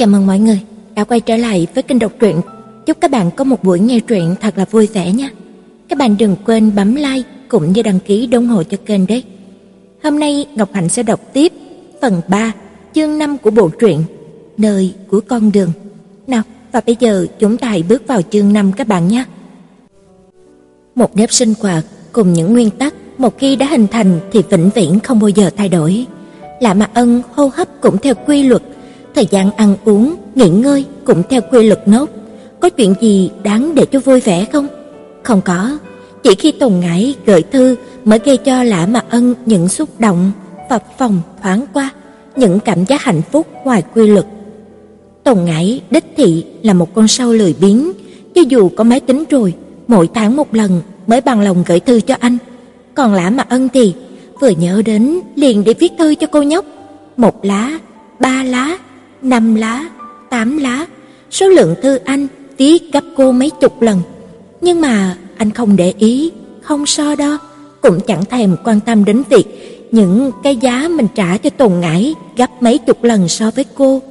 Chào mừng mọi người đã quay trở lại với kênh đọc truyện. Chúc các bạn có một buổi nghe truyện thật là vui vẻ nha. Các bạn đừng quên bấm like cũng như đăng ký ủng hộ cho kênh đấy. Hôm nay Ngọc Hạnh sẽ đọc tiếp phần 3, chương 5 của bộ truyện Nơi của con đường. Nào, và bây giờ chúng ta hãy bước vào chương 5 các bạn nhé. Một nếp sinh hoạt cùng những nguyên tắc một khi đã hình thành thì vĩnh viễn không bao giờ thay đổi. Lạ mà ân hô hấp cũng theo quy luật, thời gian ăn uống, nghỉ ngơi cũng theo quy luật nốt. Có chuyện gì đáng để cho vui vẻ không? Không có, chỉ khi Tùng Ngải gửi thư mới gây cho Lã Mạc Ân những xúc động, phập phòng thoáng qua, những cảm giác hạnh phúc ngoài quy luật. Tùng Ngải đích thị là một con sâu lười biếng, cho dù có máy tính rồi, mỗi tháng một lần mới bằng lòng gửi thư cho anh. Còn Lã Mạc Ân thì vừa nhớ đến liền để viết thư cho cô nhóc, một lá, ba lá, năm lá, tám lá, số lượng thư anh tí gấp cô mấy chục lần. Nhưng mà anh không để ý, không so đo, cũng chẳng thèm quan tâm đến việc những cái giá mình trả cho Tồn Ngải gấp mấy chục lần so với cô.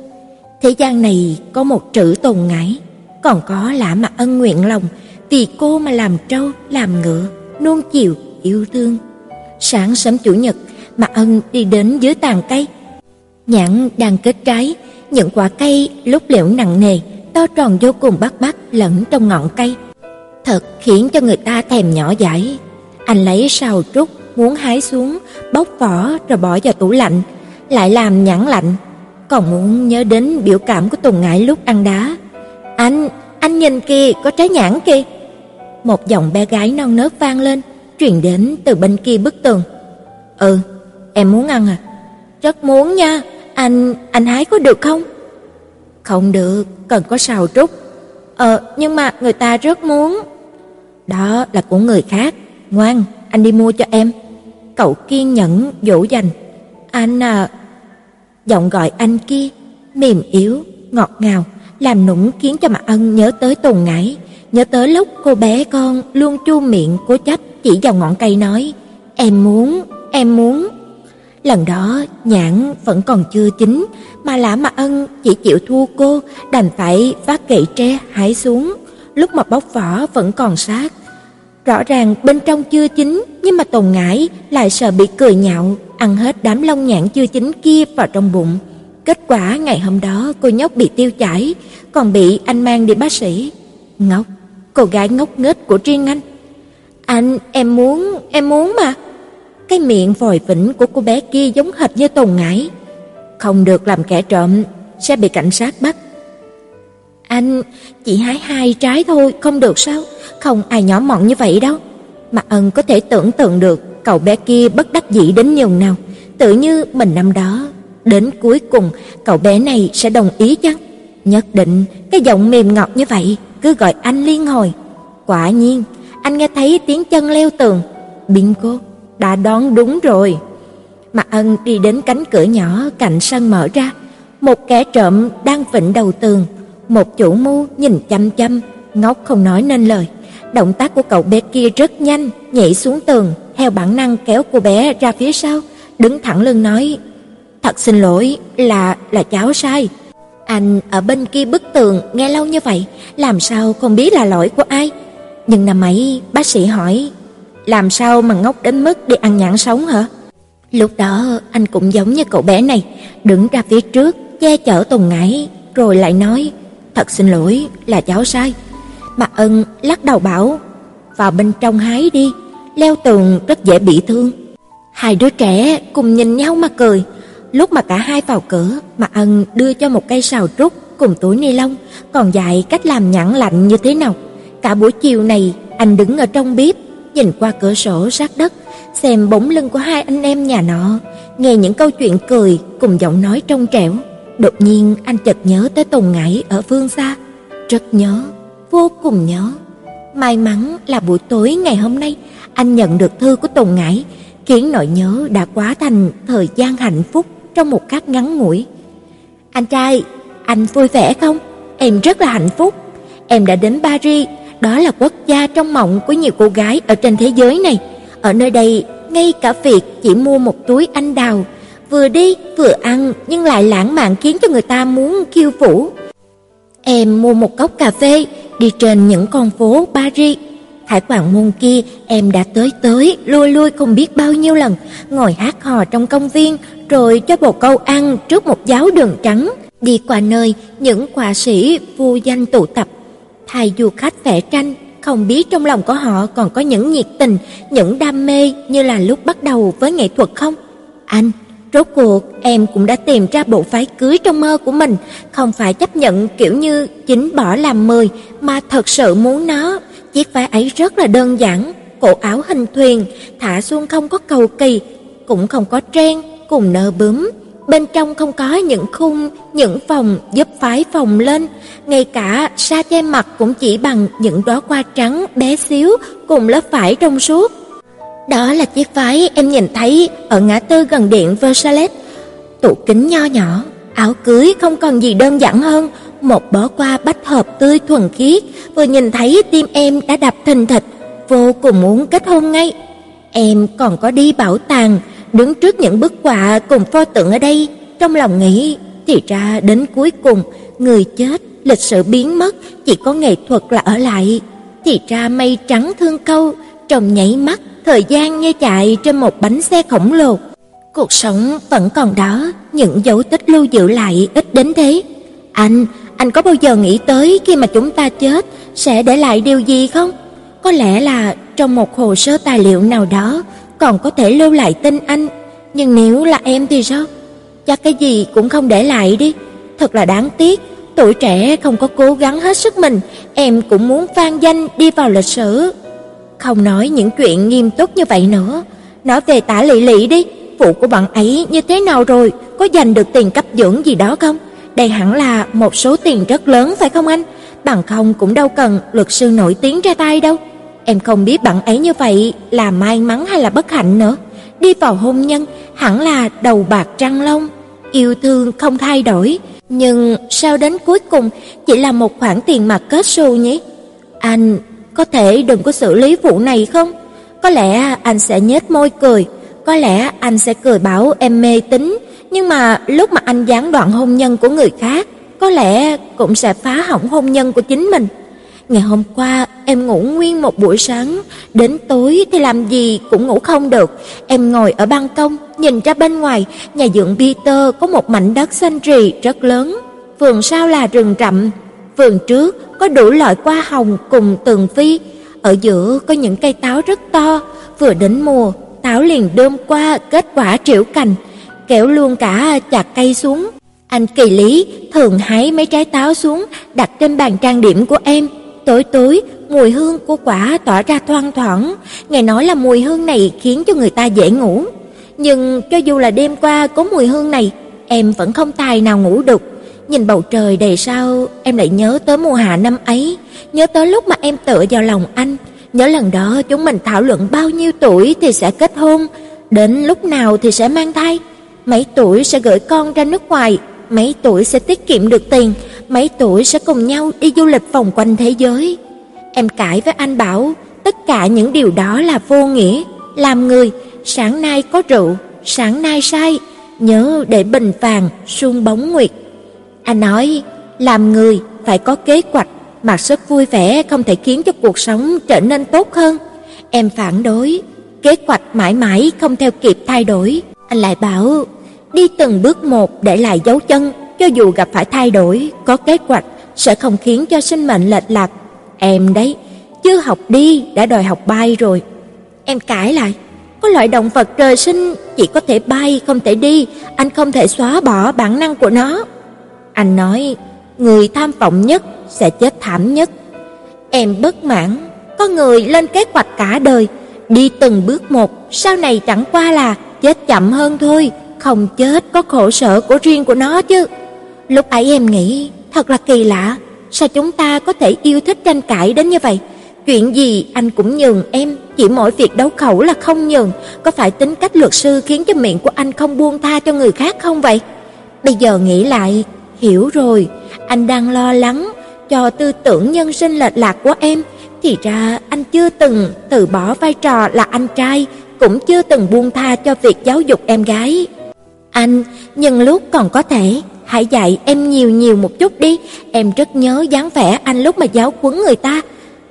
Thế gian này có một chữ Tồn Ngải, còn có lã mà ân nguyện lòng vì cô mà làm trâu, làm ngựa, nuông chiều, yêu thương. Sáng sớm chủ nhật, mà Ân đi đến dưới tàn cây. Nhãn đang kết trái, những quả cây lúc liễu nặng nề, to tròn vô cùng bắt mắt lẫn trong ngọn cây. Thật khiến cho người ta thèm nhỏ dãi. Anh lấy sào trúc muốn hái xuống, bóc vỏ rồi bỏ vào tủ lạnh, lại làm nhãn lạnh. Còn muốn nhớ đến biểu cảm của Tùng Ngải lúc ăn đá. Anh, anh nhìn kìa, có trái nhãn kìa. Một giọng bé gái non nớt vang lên, truyền đến từ bên kia bức tường. "Ừ, em muốn ăn à?" "Rất muốn nha, anh anh hái có được không?" "Không được, cần có sào trúc." "Ờ, nhưng mà người ta rất muốn." "Đó là của người khác, ngoan, anh đi mua cho em." Cậu kiên nhẫn dỗ dành. "Anh à." Giọng gọi anh kia mềm yếu, ngọt ngào, làm nũng khiến cho Mạc Ân nhớ tới Tùng Ngải, nhớ tới lúc cô bé con luôn chu miệng cố chấp chỉ vào ngọn cây nói, "Em muốn, em muốn." Lần đó nhãn vẫn còn chưa chín, mà Lã mà Ân chỉ chịu thua cô, đành phải vác gậy tre hái xuống, lúc mà bóc vỏ vẫn còn sát. Rõ ràng bên trong chưa chín, nhưng mà Tồn Ngải lại sợ bị cười nhạo, ăn hết đám lông nhãn chưa chín kia vào trong bụng. Kết quả ngày hôm đó cô nhóc bị tiêu chảy, còn bị anh mang đi bác sĩ. Ngốc, cô gái ngốc nghếch của riêng anh. Anh, em muốn, em muốn mà. Cái miệng vòi vĩnh của cô bé kia giống hệt như Tồn Ngải. Không được làm kẻ trộm, sẽ bị cảnh sát bắt. Anh, chỉ hái hai trái thôi, không được sao? Không ai nhỏ mọn như vậy đâu. mà Ân có thể tưởng tượng được cậu bé kia bất đắc dĩ đến nhường nào, tự như mình năm đó. Đến cuối cùng, cậu bé này sẽ đồng ý chăng? Nhất định, cái giọng mềm ngọt như vậy, cứ gọi anh liên hồi. Quả nhiên, anh nghe thấy tiếng chân leo tường. Bingo, đã đoán đúng rồi. Mạc Ân đi đến cánh cửa nhỏ cạnh sân mở ra, một kẻ trộm đang vịnh đầu tường, một chủ mưu nhìn chăm chăm, ngốc không nói nên lời. Động tác của cậu bé kia rất nhanh, nhảy xuống tường, theo bản năng kéo cô bé ra phía sau, đứng thẳng lưng nói: "Thật xin lỗi, là là cháu sai." Anh ở bên kia bức tường nghe lâu như vậy, làm sao không biết là lỗi của ai? Nhưng năm ấy bác sĩ hỏi, làm sao mà ngốc đến mức đi ăn nhãn sống hả? Lúc đó anh cũng giống như cậu bé này, đứng ra phía trước che chở Tùng Ngải, rồi lại nói, thật xin lỗi, là cháu sai. Mà Ân lắc đầu bảo, vào bên trong hái đi, leo tường rất dễ bị thương. Hai đứa trẻ cùng nhìn nhau mà cười. Lúc mà cả hai vào cửa, mà Ân đưa cho một cây sào trúc cùng túi ni lông, còn dạy cách làm nhãn lạnh như thế nào. Cả buổi chiều này, anh đứng ở trong bếp, nhìn qua cửa sổ sát đất, xem bóng lưng của hai anh em nhà nọ, nghe những câu chuyện cười cùng giọng nói trong trẻo. Đột nhiên anh chợt nhớ tới Tùng Ngải ở phương xa, rất nhớ, vô cùng nhớ. May mắn là buổi tối ngày hôm nay anh nhận được thư của Tùng Ngải, khiến nỗi nhớ đã quá thành thời gian hạnh phúc trong một khắc ngắn ngủi. Anh trai, anh vui vẻ không? Em rất là hạnh phúc. Em đã đến Paris, đó là quốc gia trong mộng của nhiều cô gái ở trên thế giới này. Ở nơi đây, ngay cả việc chỉ mua một túi anh đào vừa đi vừa ăn nhưng lại lãng mạn khiến cho người ta muốn khiêu vũ. Em mua một cốc cà phê, đi trên những con phố Paris. Hải quản môn kia em đã tới tới, lui lui không biết bao nhiêu lần, ngồi hát hò trong công viên, rồi cho bồ câu ăn trước một giáo đường trắng, đi qua nơi những họa sĩ vô danh tụ tập. Thay du khách vẽ tranh, không biết trong lòng của họ còn có những nhiệt tình, những đam mê như là lúc bắt đầu với nghệ thuật không? Anh, rốt cuộc em cũng đã tìm ra bộ váy cưới trong mơ của mình, không phải chấp nhận kiểu như chính bỏ làm mười mà thật sự muốn nó. Chiếc váy ấy rất là đơn giản, cổ áo hình thuyền, thả xuống không có cầu kỳ, cũng không có trang, cùng nơ bướm, bên trong không có những khung, những phòng giúp phái phòng lên, ngay cả sa che mặt cũng chỉ bằng những đóa hoa trắng bé xíu cùng lớp vải trong suốt. Đó là chiếc váy em nhìn thấy ở ngã tư gần điện Versailles. Tủ kính nho nhỏ, áo cưới không còn gì đơn giản hơn, một bó hoa bách hợp tươi thuần khiết, vừa nhìn thấy tim em đã đập thình thịch, vô cùng muốn kết hôn ngay. Em còn có đi bảo tàng, đứng trước những bức họa cùng pho tượng ở đây, trong lòng nghĩ thì ra đến cuối cùng người chết, lịch sử biến mất, chỉ có nghệ thuật là ở lại. Thì ra mây trắng thương câu, trong nháy mắt, thời gian như chạy trên một bánh xe khổng lồ. Cuộc sống vẫn còn đó, những dấu tích lưu giữ lại ít đến thế. Anh, anh có bao giờ nghĩ tới khi mà chúng ta chết sẽ để lại điều gì không? Có lẽ là trong một hồ sơ tài liệu nào đó còn có thể lưu lại tên anh, nhưng nếu là em thì sao? Chắc cái gì cũng không để lại đi. Thật là đáng tiếc, tuổi trẻ không có cố gắng hết sức mình, em cũng muốn vang danh đi vào lịch sử. Không nói những chuyện nghiêm túc như vậy nữa, nói về Tả Lệ Lệ đi, phụ của bạn ấy như thế nào rồi, có giành được tiền cấp dưỡng gì đó không? Đây hẳn là một số tiền rất lớn phải không anh? Bằng không cũng đâu cần luật sư nổi tiếng ra tay đâu. Em không biết bạn ấy như vậy là may mắn hay là bất hạnh nữa. Đi vào hôn nhân hẳn là đầu bạc trăng long, yêu thương không thay đổi, nhưng sao đến cuối cùng chỉ là một khoản tiền mặt kết xù nhỉ? Anh có thể đừng có xử lý vụ này không? Có lẽ anh sẽ nhếch môi cười, có lẽ anh sẽ cười bảo em mê tín, nhưng mà lúc mà anh gián đoạn hôn nhân của người khác, có lẽ cũng sẽ phá hỏng hôn nhân của chính mình. Ngày hôm qua em ngủ nguyên một buổi sáng, đến tối thì làm gì cũng ngủ không được. Em ngồi ở ban công, nhìn ra bên ngoài, nhà dưỡng Peter có một mảnh đất xanh rì rất lớn, vườn sau là rừng rậm, vườn trước có đủ loại hoa hồng cùng tường phi. Ở giữa có những cây táo rất to, vừa đến mùa, táo liền đơm qua kết quả triệu cành, kéo luôn cả chặt cây xuống. Anh Kỳ Lý thường hái mấy trái táo xuống đặt trên bàn trang điểm của em. Tối tối, mùi hương của quả tỏa ra thoang thoảng, nghe nói là mùi hương này khiến cho người ta dễ ngủ. Nhưng cho dù là đêm qua có mùi hương này, em vẫn không tài nào ngủ được. Nhìn bầu trời đầy sao, em lại nhớ tới mùa hạ năm ấy, nhớ tới lúc mà em tựa vào lòng anh, nhớ lần đó chúng mình thảo luận bao nhiêu tuổi thì sẽ kết hôn, đến lúc nào thì sẽ mang thai, mấy tuổi sẽ gửi con ra nước ngoài, mấy tuổi sẽ tiết kiệm được tiền, mấy tuổi sẽ cùng nhau đi du lịch vòng quanh thế giới. Em cãi với anh bảo, tất cả những điều đó là vô nghĩa, làm người, sáng nay có rượu, sáng nay say, nhớ để bình vàng suông bóng nguyệt. Anh nói, làm người phải có kế hoạch, mặc sức vui vẻ không thể khiến cho cuộc sống trở nên tốt hơn. Em phản đối, kế hoạch mãi mãi không theo kịp thay đổi. Anh lại bảo, đi từng bước một để lại dấu chân, cho dù gặp phải thay đổi, có kế hoạch sẽ không khiến cho sinh mệnh lệch lạc. Em đấy, chưa học đi đã đòi học bay rồi. Em cãi lại, có loại động vật trời sinh chỉ có thể bay không thể đi, anh không thể xóa bỏ bản năng của nó. Anh nói, người tham vọng nhất sẽ chết thảm nhất. Em bất mãn, có người lên kế hoạch cả đời, đi từng bước một, sau này chẳng qua là chết chậm hơn thôi, không chết có khổ sở của riêng của nó chứ. Lúc ấy em nghĩ, thật là kỳ lạ, sao chúng ta có thể yêu thích tranh cãi đến như vậy? Chuyện gì anh cũng nhường em, chỉ mỗi việc đấu khẩu là không nhường, có phải tính cách luật sư khiến cho miệng của anh không buông tha cho người khác không vậy? Bây giờ nghĩ lại, hiểu rồi, anh đang lo lắng cho tư tưởng nhân sinh lệch lạc của em, thì ra anh chưa từng từ bỏ vai trò là anh trai, cũng chưa từng buông tha cho việc giáo dục em gái. Anh, nhân lúc còn có thể, hãy dạy em nhiều nhiều một chút đi, em rất nhớ dáng vẻ anh lúc mà giáo huấn người ta,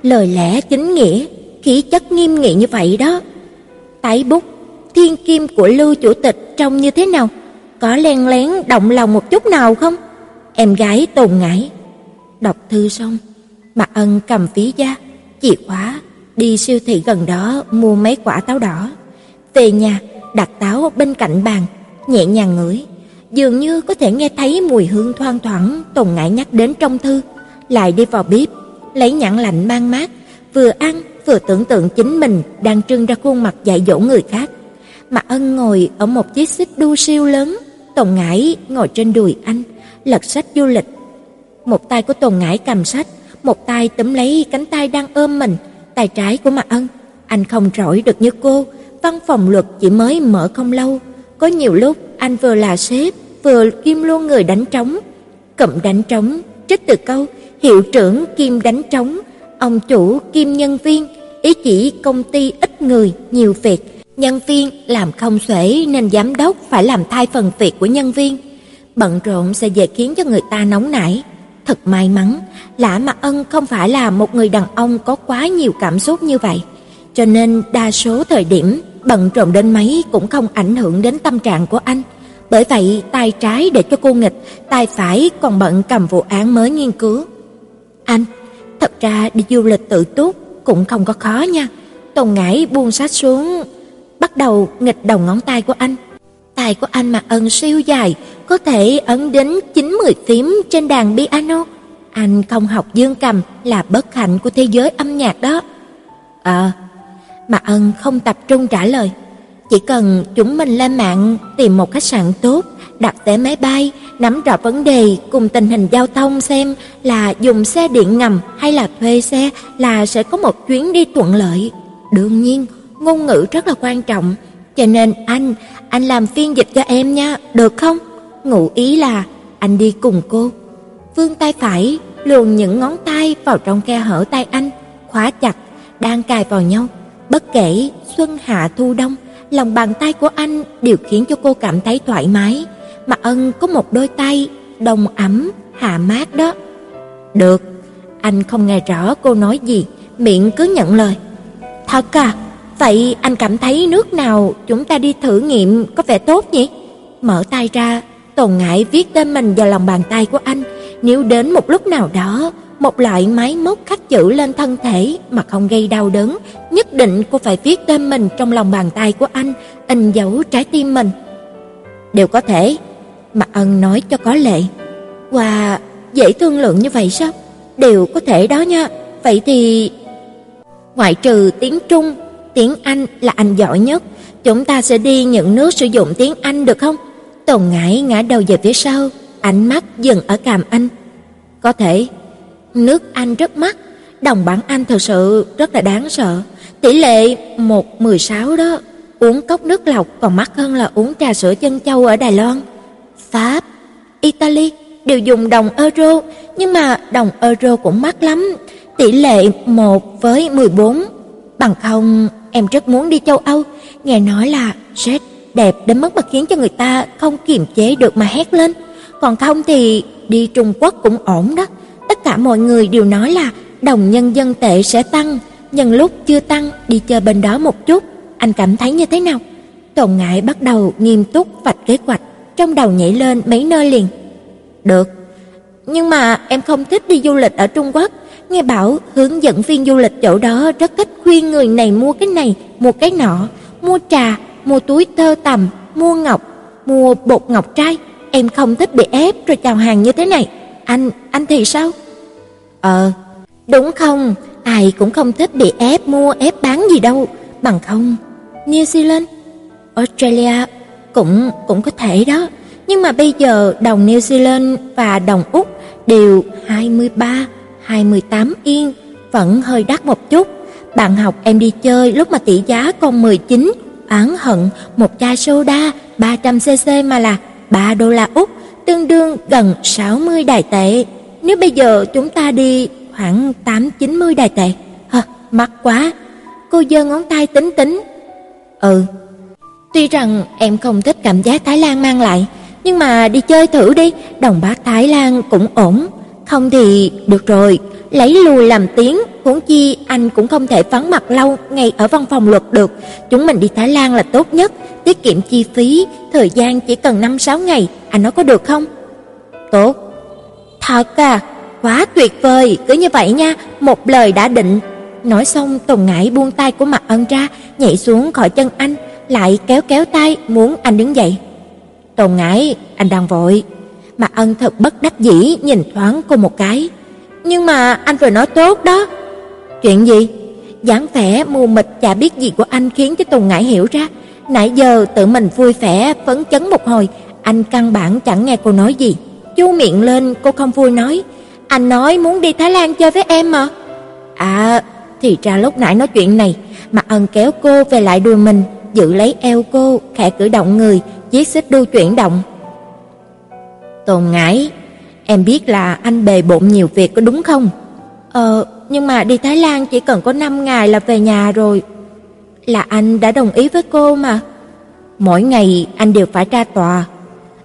lời lẽ chính nghĩa, khí chất nghiêm nghị như vậy đó. Tái bút, thiên kim của Lưu chủ tịch trông như thế nào? Có len lén động lòng một chút nào không? Em gái Tồn ngãi. Đọc thư xong, Mạc Ân cầm ví da, chìa khóa, đi siêu thị gần đó mua mấy quả táo đỏ. Về nhà, đặt táo bên cạnh bàn, nhẹ nhàng ngửi, dường như có thể nghe thấy mùi hương thoang thoảng Tồn Ngải nhắc đến trong thư, lại đi vào bếp, lấy nhãn lạnh mang mát, vừa ăn vừa tưởng tượng chính mình đang trưng ra khuôn mặt dạy dỗ người khác. Mạc Ân ngồi ở một chiếc xích đu siêu lớn, Tồn Ngải ngồi trên đùi anh, lật sách du lịch. Một tay của Tồn Ngải cầm sách, một tay túm lấy cánh tay đang ôm mình, tay trái của Mạc Ân. Anh không rỗi được như cô, văn phòng luật chỉ mới mở không lâu, có nhiều lúc anh vừa là sếp, vừa kim luôn người đánh trống. Cụm đánh trống, trích từ câu hiệu trưởng kim đánh trống, ông chủ kim nhân viên, ý chỉ công ty ít người, nhiều việc. Nhân viên làm không xuể nên giám đốc phải làm thay phần việc của nhân viên. Bận rộn sẽ dễ khiến cho người ta nóng nảy. Thật may mắn, Lã Mạc Ân không phải là một người đàn ông có quá nhiều cảm xúc như vậy. Cho nên đa số thời điểm bận rộn đến mấy cũng không ảnh hưởng đến tâm trạng của anh. Bởi vậy, tay trái để cho cô nghịch, tay phải còn bận cầm vụ án mới nghiên cứu. Anh, thật ra đi du lịch tự túc cũng không có khó nha. Tùng Ngải buông sách xuống, bắt đầu nghịch đầu ngón tay của anh. Tay của anh mà ân siêu dài, có thể ấn đến 90 phím trên đàn piano. Anh không học dương cầm là bất hạnh của thế giới âm nhạc đó. Ờ, mà ân không tập trung trả lời. Chỉ cần chúng mình lên mạng tìm một khách sạn tốt, đặt vé máy bay, nắm rõ vấn đề cùng tình hình giao thông xem là dùng xe điện ngầm hay là thuê xe là sẽ có một chuyến đi thuận lợi. Đương nhiên, ngôn ngữ rất là quan trọng, cho nên anh, anh làm phiên dịch cho em nha, được không? Ngụ ý là anh đi cùng cô. Vương tay phải luồn những ngón tay vào trong khe hở tay anh, khóa chặt, đang cài vào nhau. Bất kể xuân hạ thu đông, lòng bàn tay của anh đều khiến cho cô cảm thấy thoải mái. Mà ân có một đôi tay đồng ấm, hạ mát đó. Được, anh không nghe rõ cô nói gì, miệng cứ nhận lời. Thật à, vậy anh cảm thấy nước nào chúng ta đi thử nghiệm có vẻ tốt nhỉ? Mở tay ra, Tồn ngại viết tên mình vào lòng bàn tay của anh, nếu đến một lúc nào đó một loại máy móc khắc chữ lên thân thể mà không gây đau đớn, nhất định cô phải viết tên mình trong lòng bàn tay của anh, in dấu trái tim mình. Đều có thể, Mạc Ân nói cho có lệ. Wow, dễ thương lượng như vậy sao? Đều có thể đó nha. Vậy thì ngoại trừ tiếng Trung, tiếng Anh là anh giỏi nhất, chúng ta sẽ đi những nước sử dụng tiếng Anh được không? Tồn Ngải ngã đầu về phía sau, ánh mắt dừng ở cằm anh. Có thể, Nước Anh rất mắc, đồng bảng Anh thật sự rất là đáng sợ. Tỷ lệ 1:16 đó, uống cốc nước lọc còn mắc hơn là uống trà sữa chân châu ở Đài Loan. Pháp, Italy đều dùng đồng euro, nhưng mà đồng euro cũng mắc lắm, tỷ lệ 1 với 14. Bằng không, em rất muốn đi châu Âu, nghe nói là rất đẹp đến mức mà khiến cho người ta không kiềm chế được mà hét lên. Còn không thì đi Trung Quốc cũng ổn đó. Tất cả mọi người đều nói là đồng nhân dân tệ sẽ tăng, nhân lúc chưa tăng đi chơi bên đó một chút, anh cảm thấy như thế nào? Tồn ngại bắt đầu nghiêm túc vạch kế hoạch, trong đầu nhảy lên mấy nơi liền. Được, nhưng mà em không thích đi du lịch ở Trung Quốc, nghe bảo hướng dẫn viên du lịch chỗ đó rất thích khuyên người này mua cái này, mua cái nọ, mua trà, mua túi thơ tầm, mua ngọc, mua bột ngọc trai, em không thích bị ép rồi chào hàng như thế này. Anh, anh thì sao? Ờ, đúng không? Ai cũng không thích bị ép mua ép bán gì đâu, bằng không. New Zealand, Australia cũng cũng có thể đó, nhưng mà bây giờ đồng New Zealand và đồng Úc đều 23, 28 yên, vẫn hơi đắt một chút. Bạn học em đi chơi lúc mà tỷ giá còn 19, oán hận một chai soda 300cc mà là 3 đô la Úc, tương đương gần 60 đài tệ. Nếu bây giờ chúng ta đi khoảng 8-90 đài tệ, Hờ, mắc quá. Cô giơ ngón tay tính tính. Ừ, Tuy rằng em không thích cảm giác Thái Lan mang lại, nhưng mà đi chơi thử đi, đồng bạc Thái Lan cũng ổn. Không thì được rồi, lấy lùi làm tiếng, huống chi anh cũng không thể vắng mặt lâu ngay ở văn phòng luật được. Chúng mình đi Thái Lan là tốt nhất, tiết kiệm chi phí, thời gian chỉ cần 5 6 ngày, anh nói có được không? Tốt. Thật à, quá tuyệt vời, cứ như vậy nha, một lời đã định. Nói xong, Tùng Ngải buông tay của Mạc Ân ra, nhảy xuống khỏi chân anh, lại kéo kéo tay muốn anh đứng dậy. Tùng Ngải, anh đang vội. Mạc Ân thật bất đắc dĩ nhìn thoáng cô một cái. Nhưng mà anh vừa nói tốt đó. Chuyện gì? dáng vẻ mù mịt chả biết gì của anh khiến cho Tùng Ngải hiểu ra, nãy giờ tự mình vui vẻ phấn chấn một hồi, anh căn bản chẳng nghe cô nói gì. Chu miệng lên, cô không vui nói, anh nói muốn đi Thái Lan chơi với em mà. À, thì ra lúc nãy nói chuyện này, mà Ân kéo cô về lại đùi mình, giữ lấy eo cô, khẽ cử động người, chiếc xích đu chuyển động. Tồn Ngải, em biết là anh bề bộn nhiều việc có đúng không? Ờ, nhưng mà đi Thái Lan chỉ cần có 5 ngày là về nhà rồi. Là anh đã đồng ý với cô mà. Mỗi ngày anh đều phải ra tòa.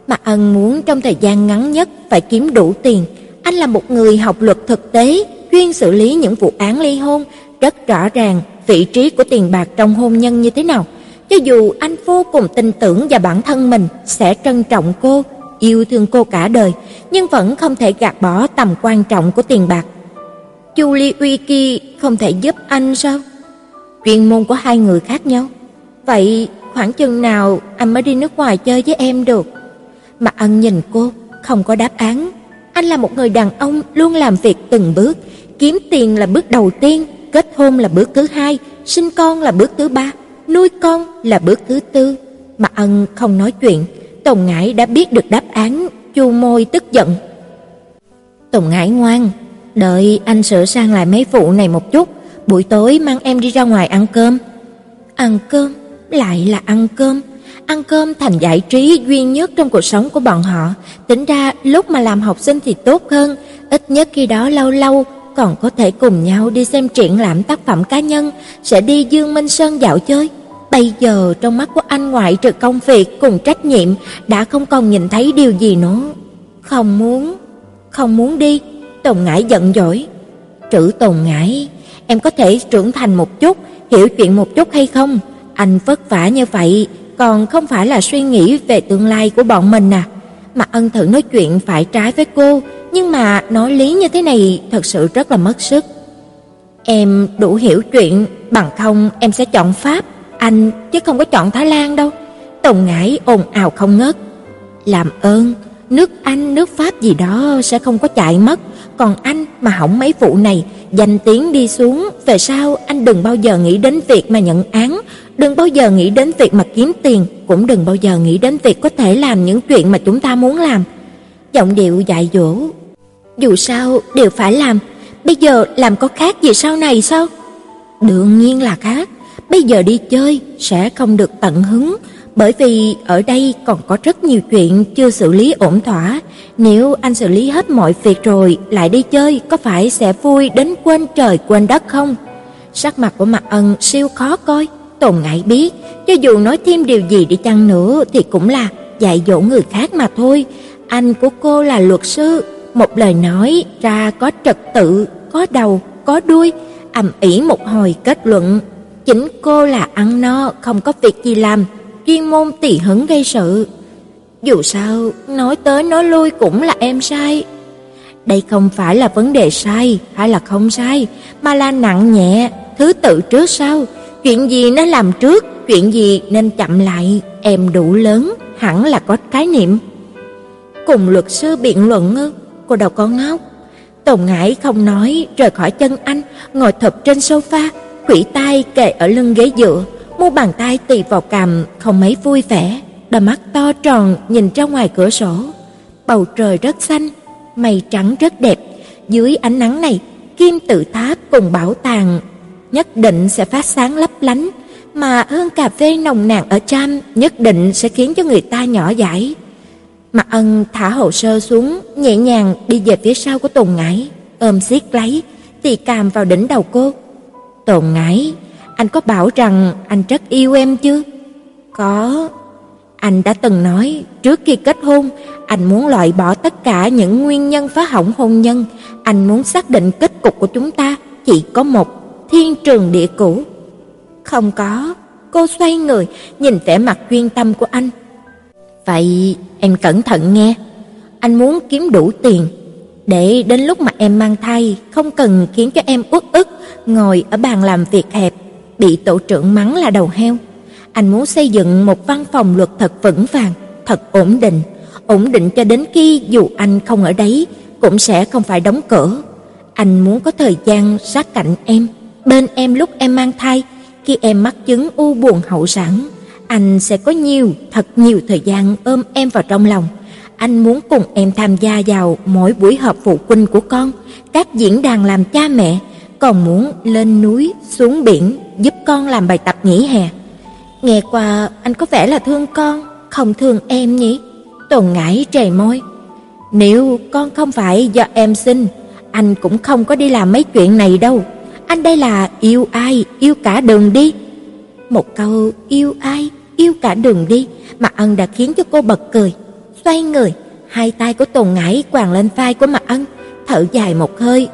Mà Ân muốn trong thời gian ngắn nhất phải kiếm đủ tiền. Anh là một người học luật thực tế, chuyên xử lý những vụ án ly hôn, rất rõ ràng vị trí của tiền bạc trong hôn nhân như thế nào. Cho dù anh vô cùng tin tưởng vào bản thân mình sẽ trân trọng cô, yêu thương cô cả đời, nhưng vẫn không thể gạt bỏ tầm quan trọng của tiền bạc. Chu Ly Uy Ki không thể giúp anh sao? Chuyên môn của hai người khác nhau. Vậy khoảng chừng nào anh mới đi nước ngoài chơi với em được? mà Ân nhìn cô, không có đáp án. Anh là một người đàn ông luôn làm việc từng bước, kiếm tiền là bước đầu tiên, kết hôn là bước thứ hai, sinh con là bước thứ ba, nuôi con là bước thứ tư. mà Ân không nói chuyện, Tùng Ngải đã biết được đáp án, chu môi tức giận. Tùng Ngải ngoan, đợi anh sửa sang lại mấy vụ này một chút, buổi tối mang em đi ra ngoài ăn cơm. Ăn cơm, lại là ăn cơm. Ăn cơm thành giải trí duy nhất trong cuộc sống của bọn họ. Tính ra lúc mà làm học sinh thì tốt hơn, ít nhất khi đó lâu lâu còn có thể cùng nhau đi xem triển lãm tác phẩm cá nhân, sẽ đi Dương Minh Sơn dạo chơi. Bây giờ trong mắt của anh ngoại trừ công việc cùng trách nhiệm đã không còn nhìn thấy điều gì nữa. Không muốn, không muốn đi. Tùng Ngải giận dỗi. Trữ Tùng Ngải, em có thể trưởng thành một chút, hiểu chuyện một chút hay không? Anh vất vả như vậy, còn không phải là suy nghĩ về tương lai của bọn mình à? Mà ân thử nói chuyện phải trái với cô, nhưng mà nói lý như thế này thật sự rất là mất sức. Em đủ hiểu chuyện, bằng không em sẽ chọn Pháp, anh chứ không có chọn Thái Lan đâu. Tùng Ngải ồn ào không ngớt. Làm ơn, nước Anh, nước Pháp gì đó sẽ không có chạy mất, còn anh mà hỏng mấy vụ này, danh tiếng đi xuống, về sau anh đừng bao giờ nghĩ đến việc mà nhận án, đừng bao giờ nghĩ đến việc mà kiếm tiền, cũng đừng bao giờ nghĩ đến việc có thể làm những chuyện mà chúng ta muốn làm. Giọng điệu dạy dỗ. Dù sao đều phải làm, bây giờ làm có khác gì sau này sao? Đương nhiên là khác, bây giờ đi chơi sẽ không được tận hứng, bởi vì ở đây còn có rất nhiều chuyện chưa xử lý ổn thỏa, nếu anh xử lý hết mọi việc rồi lại đi chơi có phải sẽ vui đến quên trời quên đất không? Sắc mặt của Mạc Ân siêu khó coi, Tồn Ngại biết, cho dù nói thêm điều gì đi chăng nữa thì cũng là dạy dỗ người khác mà thôi. Anh của cô là luật sư, một lời nói ra có trật tự, có đầu, có đuôi, ầm ĩ một hồi kết luận, chính cô là ăn no không có việc gì làm, chuyên môn tỉ hứng gây sự. Dù sao, nói tới nói lui cũng là em sai. Đây không phải là vấn đề sai hay là không sai, mà là nặng nhẹ, thứ tự trước sau. Chuyện gì nên làm trước, chuyện gì nên chậm lại, em đủ lớn, hẳn là có khái niệm. Cùng luật sư biện luận ư, cô đâu có ngốc. Tồn Ngải không nói, rời khỏi chân anh, ngồi thập trên sofa, Khủy tay kề ở lưng ghế dựa, mu bàn tay tì vào cằm, không mấy vui vẻ đôi mắt to tròn nhìn ra ngoài cửa sổ. Bầu trời rất xanh, mây trắng rất đẹp, dưới ánh nắng này, kim tự tháp cùng bảo tàng nhất định sẽ phát sáng lấp lánh, mà hương cà phê nồng nàn ở Cham nhất định sẽ khiến cho người ta nhỏ dãi. Mạc Ân thả hồ sơ xuống, nhẹ nhàng đi về phía sau của Tùng Ngải, ôm siết lấy, tì càm vào đỉnh đầu cô. Tồn Ngải, anh có bảo rằng anh rất yêu em chứ?" Có. Anh đã từng nói trước khi kết hôn, anh muốn loại bỏ tất cả những nguyên nhân phá hỏng hôn nhân, anh muốn xác định kết cục của chúng ta chỉ có một, thiên trường địa cửu. Không có, cô xoay người, nhìn vẻ mặt chuyên tâm của anh. Vậy em cẩn thận nghe, anh muốn kiếm đủ tiền để đến lúc mà em mang thai không cần khiến cho em uất ức ngồi ở bàn làm việc hẹp, bị tổ trưởng mắng là đầu heo. Anh muốn xây dựng một văn phòng luật thật vững vàng, thật ổn định, ổn định cho đến khi dù anh không ở đấy cũng sẽ không phải đóng cửa. Anh muốn có thời gian sát cạnh em, bên em lúc em mang thai, khi em mắc chứng u buồn hậu sản, anh sẽ có nhiều, thật nhiều thời gian ôm em vào trong lòng. Anh muốn cùng em tham gia vào mỗi buổi họp phụ huynh của con, các diễn đàn làm cha mẹ, còn muốn lên núi, xuống biển giúp con làm bài tập nghỉ hè. Nghe qua anh có vẻ là thương con, không thương em nhỉ? Tồn ngải trề môi. Nếu con không phải do em xin, anh cũng không có đi làm mấy chuyện này đâu. Anh đây là yêu ai, yêu cả đường đi. Một câu yêu ai, yêu cả đường đi mà ân đã khiến cho cô bật cười. Xoay người, hai tay của Tồn Ngải quàng lên vai của Mạc Ân, thở dài một hơi.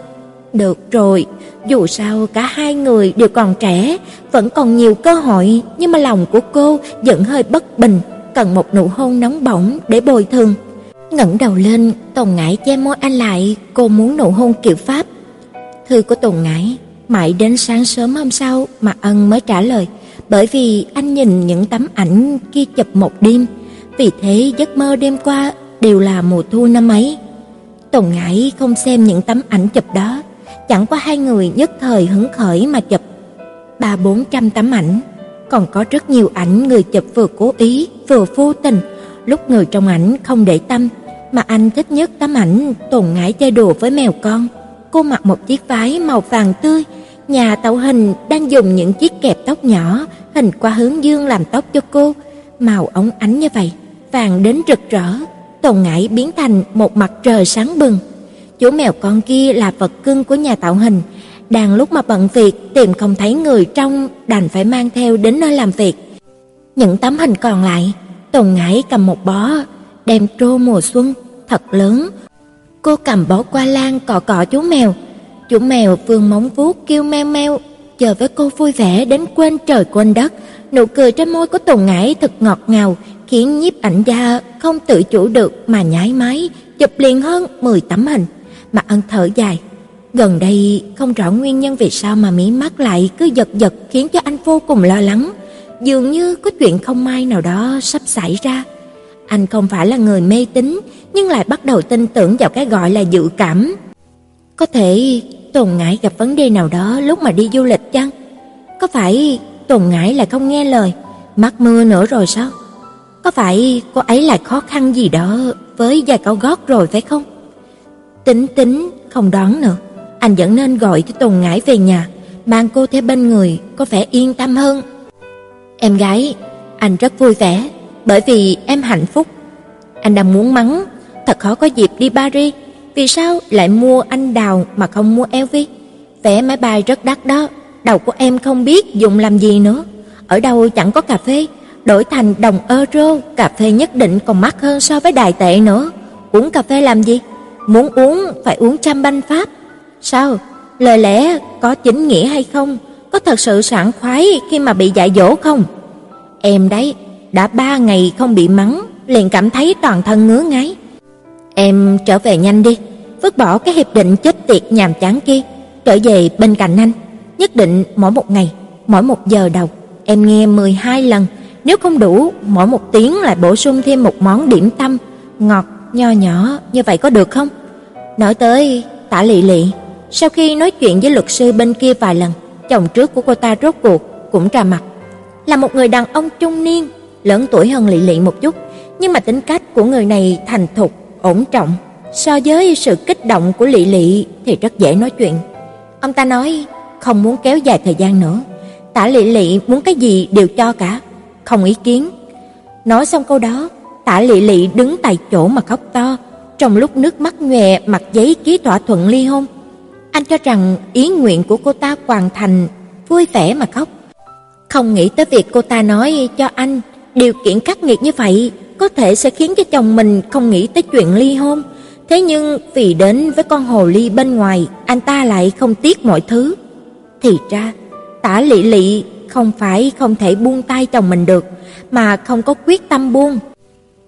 Được rồi, dù sao cả hai người đều còn trẻ, vẫn còn nhiều cơ hội, nhưng mà lòng của cô vẫn hơi bất bình, cần một nụ hôn nóng bỏng để bồi thường. Ngẩng đầu lên, Tồn Ngải che môi anh lại, cô muốn nụ hôn kiểu Pháp. Thư của Tồn Ngải mãi đến sáng sớm hôm sau mà Ân mới trả lời, bởi vì anh nhìn những tấm ảnh kia chụp một đêm, vì thế giấc mơ đêm qua đều là mùa thu năm ấy. Tồn Ngải không xem những tấm ảnh chụp đó, chẳng qua hai người nhất thời hứng khởi mà chụp ba bốn trăm tấm ảnh, còn có rất nhiều ảnh người chụp vừa cố ý vừa vô tình, lúc người trong ảnh không để tâm, mà anh thích nhất tấm ảnh Tồn Ngải chơi đùa với mèo con. Cô mặc một chiếc váy màu vàng tươi, nhà tạo hình đang dùng những chiếc kẹp tóc nhỏ hình qua hướng dương làm tóc cho cô, màu óng ánh như vậy, vàng đến rực rỡ. Tồn Ngải biến thành một mặt trời sáng bừng. Chú mèo con kia là vật cưng của nhà tạo hình, đang lúc mà bận việc tìm không thấy người trong đành phải mang theo đến nơi làm việc. Những tấm hình còn lại, Tồn Ngải cầm một bó đem trô mùa xuân thật lớn. Cô cầm bó qua lan cọ cọ chú mèo. Chú mèo vương móng vuốt kêu meo meo, chờ với cô vui vẻ đến quên trời quên đất. Nụ cười trên môi của Tồn Ngải thật ngọt ngào, khiến nhiếp ảnh gia không tự chủ được mà nhái máy, chụp liền hơn 10 tấm hình. Mà ân thở dài. Gần đây không rõ nguyên nhân vì sao mà mí mắt lại cứ giật giật khiến cho anh vô cùng lo lắng. Dường như có chuyện không may nào đó sắp xảy ra. Anh không phải là người mê tín, nhưng lại bắt đầu tin tưởng vào cái gọi là dự cảm. Có thể Tồn Ngải gặp vấn đề nào đó lúc mà đi du lịch chăng? Có phải Tồn Ngải lại không nghe lời, mắc mưa nữa rồi sao? Có phải cô ấy lại khó khăn gì đó với giày cao gót rồi phải không? Tính tính không đoán nữa, anh vẫn nên gọi cho Tùng Ngải về nhà, mang cô theo bên người có vẻ yên tâm hơn. Em gái, anh rất vui vẻ bởi vì em hạnh phúc. Anh đang muốn mắng, thật khó có dịp đi Paris, vì sao lại mua anh đào mà không mua LV? Vé máy bay rất đắt đó, đầu của em không biết dùng làm gì nữa. Ở đâu chẳng có cà phê, đổi thành đồng euro, cà phê nhất định còn mắc hơn so với đài tệ nữa. Uống cà phê làm gì? Muốn uống phải uống trăm banh Pháp. Sao? Lời lẽ có chính nghĩa hay không? Có thật sự sảng khoái khi mà bị dạy dỗ không? Em đấy, đã ba ngày không bị mắng, liền cảm thấy toàn thân ngứa ngáy. Em trở về nhanh đi, vứt bỏ cái hiệp định chết tiệt nhàm chán kia, trở về bên cạnh anh. Nhất định mỗi một ngày, mỗi một giờ đầu, em nghe 12 lần, nếu không đủ, mỗi một tiếng lại bổ sung thêm một món điểm tâm ngọt nho nhỏ, như vậy có được không? Nói tới Tả Lệ Lệ, sau khi nói chuyện với luật sư bên kia vài lần, chồng trước của cô ta rốt cuộc cũng trà mặt. Là một người đàn ông trung niên, lớn tuổi hơn Lệ Lệ một chút, nhưng mà tính cách của người này thành thục, ổn trọng, so với sự kích động của Lệ Lệ thì rất dễ nói chuyện. Ông ta nói không muốn kéo dài thời gian nữa, Tả Lệ Lệ muốn cái gì đều cho cả, không ý kiến. Nói xong câu đó, Tả Lệ Lệ đứng tại chỗ mà khóc to, trong lúc nước mắt nhòe mặt giấy ký thỏa thuận ly hôn. Anh cho rằng ý nguyện của cô ta hoàn thành, vui vẻ mà khóc. Không nghĩ tới việc cô ta nói cho anh điều kiện khắc nghiệt như vậy có thể sẽ khiến cho chồng mình không nghĩ tới chuyện ly hôn. Thế nhưng vì đến với con hồ ly bên ngoài, anh ta lại không tiếc mọi thứ. Thì ra, Tả Lệ Lệ không phải không thể buông tay chồng mình được, mà không có quyết tâm buông.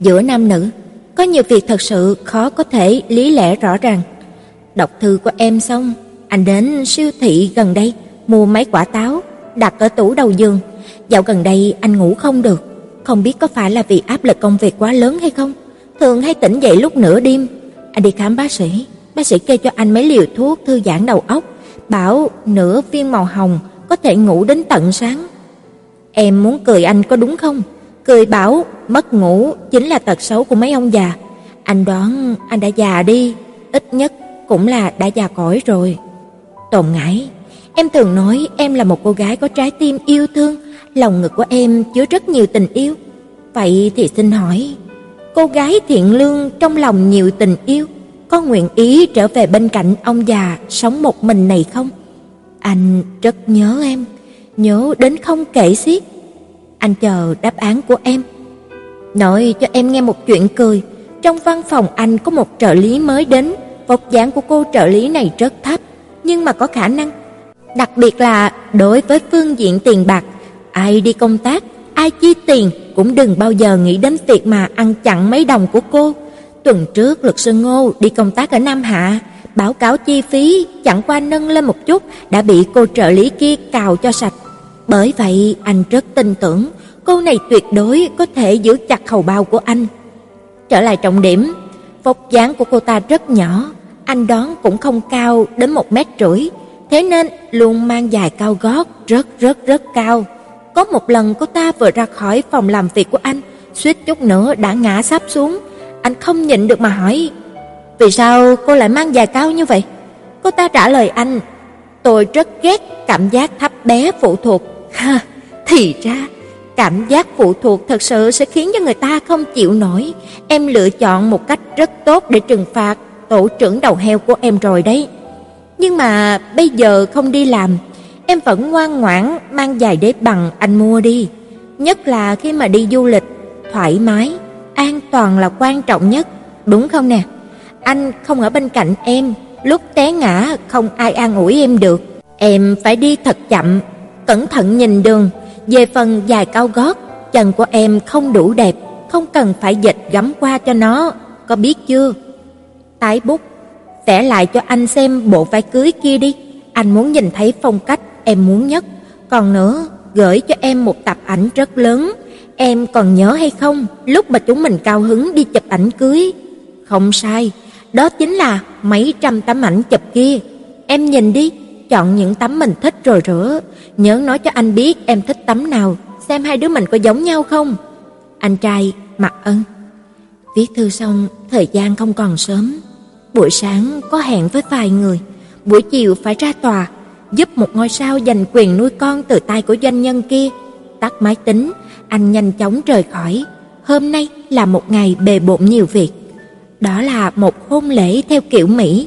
Giữa nam nữ, có nhiều việc thật sự khó có thể lý lẽ rõ ràng. Đọc thư của em xong, anh đến siêu thị gần đây mua mấy quả táo đặt ở tủ đầu giường. Dạo gần đây anh ngủ không được, không biết có phải là vì áp lực công việc quá lớn hay không. Thường hay tỉnh dậy lúc nửa đêm. Anh đi khám bác sĩ, bác sĩ kê cho anh mấy liều thuốc thư giãn đầu óc, bảo nửa viên màu hồng có thể ngủ đến tận sáng. Em muốn cười anh có đúng không? Cười bảo mất ngủ chính là tật xấu của mấy ông già. Anh đoán anh đã già đi, ít nhất cũng là đã già cõi rồi. Tồn ngãi, em thường nói em là một cô gái có trái tim yêu thương, lòng ngực của em chứa rất nhiều tình yêu. Vậy thì xin hỏi, cô gái thiện lương trong lòng nhiều tình yêu, có nguyện ý trở về bên cạnh ông già sống một mình này không? Anh rất nhớ em, nhớ đến không kể xiết. Anh chờ đáp án của em. Nói cho em nghe một chuyện cười, trong văn phòng anh có một trợ lý mới đến, vóc dáng của cô trợ lý này rất thấp, nhưng mà có khả năng. Đặc biệt là đối với phương diện tiền bạc, ai đi công tác, ai chi tiền cũng đừng bao giờ nghĩ đến việc mà ăn chặn mấy đồng của cô. Tuần trước luật sư Ngô đi công tác ở Nam Hạ, báo cáo chi phí chẳng qua nâng lên một chút đã bị cô trợ lý kia cào cho sạch. Bởi vậy anh rất tin tưởng cô này tuyệt đối có thể giữ chặt hầu bao của anh. Trở lại trọng điểm, vóc dáng của cô ta rất nhỏ, anh đoán cũng không cao đến một mét rưỡi, thế nên luôn mang giày cao gót rất rất rất cao. Có một lần cô ta vừa ra khỏi phòng làm việc của anh, suýt chút nữa đã ngã sắp xuống. Anh không nhịn được mà hỏi, vì sao cô lại mang giày cao như vậy? Cô ta trả lời anh, tôi rất ghét cảm giác thấp bé phụ thuộc. Ha, thì ra cảm giác phụ thuộc thật sự sẽ khiến cho người ta không chịu nổi. Em lựa chọn một cách rất tốt để trừng phạt tổ trưởng đầu heo của em rồi đấy. Nhưng mà bây giờ không đi làm, em vẫn ngoan ngoãn mang giày đế bằng anh mua đi. Nhất là khi mà đi du lịch, thoải mái, an toàn là quan trọng nhất, đúng không nè? Anh không ở bên cạnh em, lúc té ngã không ai an ủi em được. Em phải đi thật chậm, cẩn thận nhìn đường, về phần dài cao gót, chân của em không đủ đẹp, không cần phải dịch gắm qua cho nó, có biết chưa? Tái bút, vẽ lại cho anh xem bộ váy cưới kia đi, anh muốn nhìn thấy phong cách em muốn nhất. Còn nữa, gửi cho em một tập ảnh rất lớn, em còn nhớ hay không, lúc mà chúng mình cao hứng đi chụp ảnh cưới. Không sai, đó chính là mấy trăm tấm ảnh chụp kia. Em nhìn đi, chọn những tấm mình thích rồi rửa, nhớ nói cho anh biết em thích tấm nào, xem hai đứa mình có giống nhau không. Anh trai Mặc Ân. Viết thư xong, thời gian không còn sớm. Buổi sáng có hẹn với vài người, buổi chiều phải ra tòa, giúp một ngôi sao giành quyền nuôi con từ tay của doanh nhân kia. Tắt máy tính, anh nhanh chóng rời khỏi. Hôm nay là một ngày bề bộn nhiều việc. Đó là một hôn lễ theo kiểu Mỹ,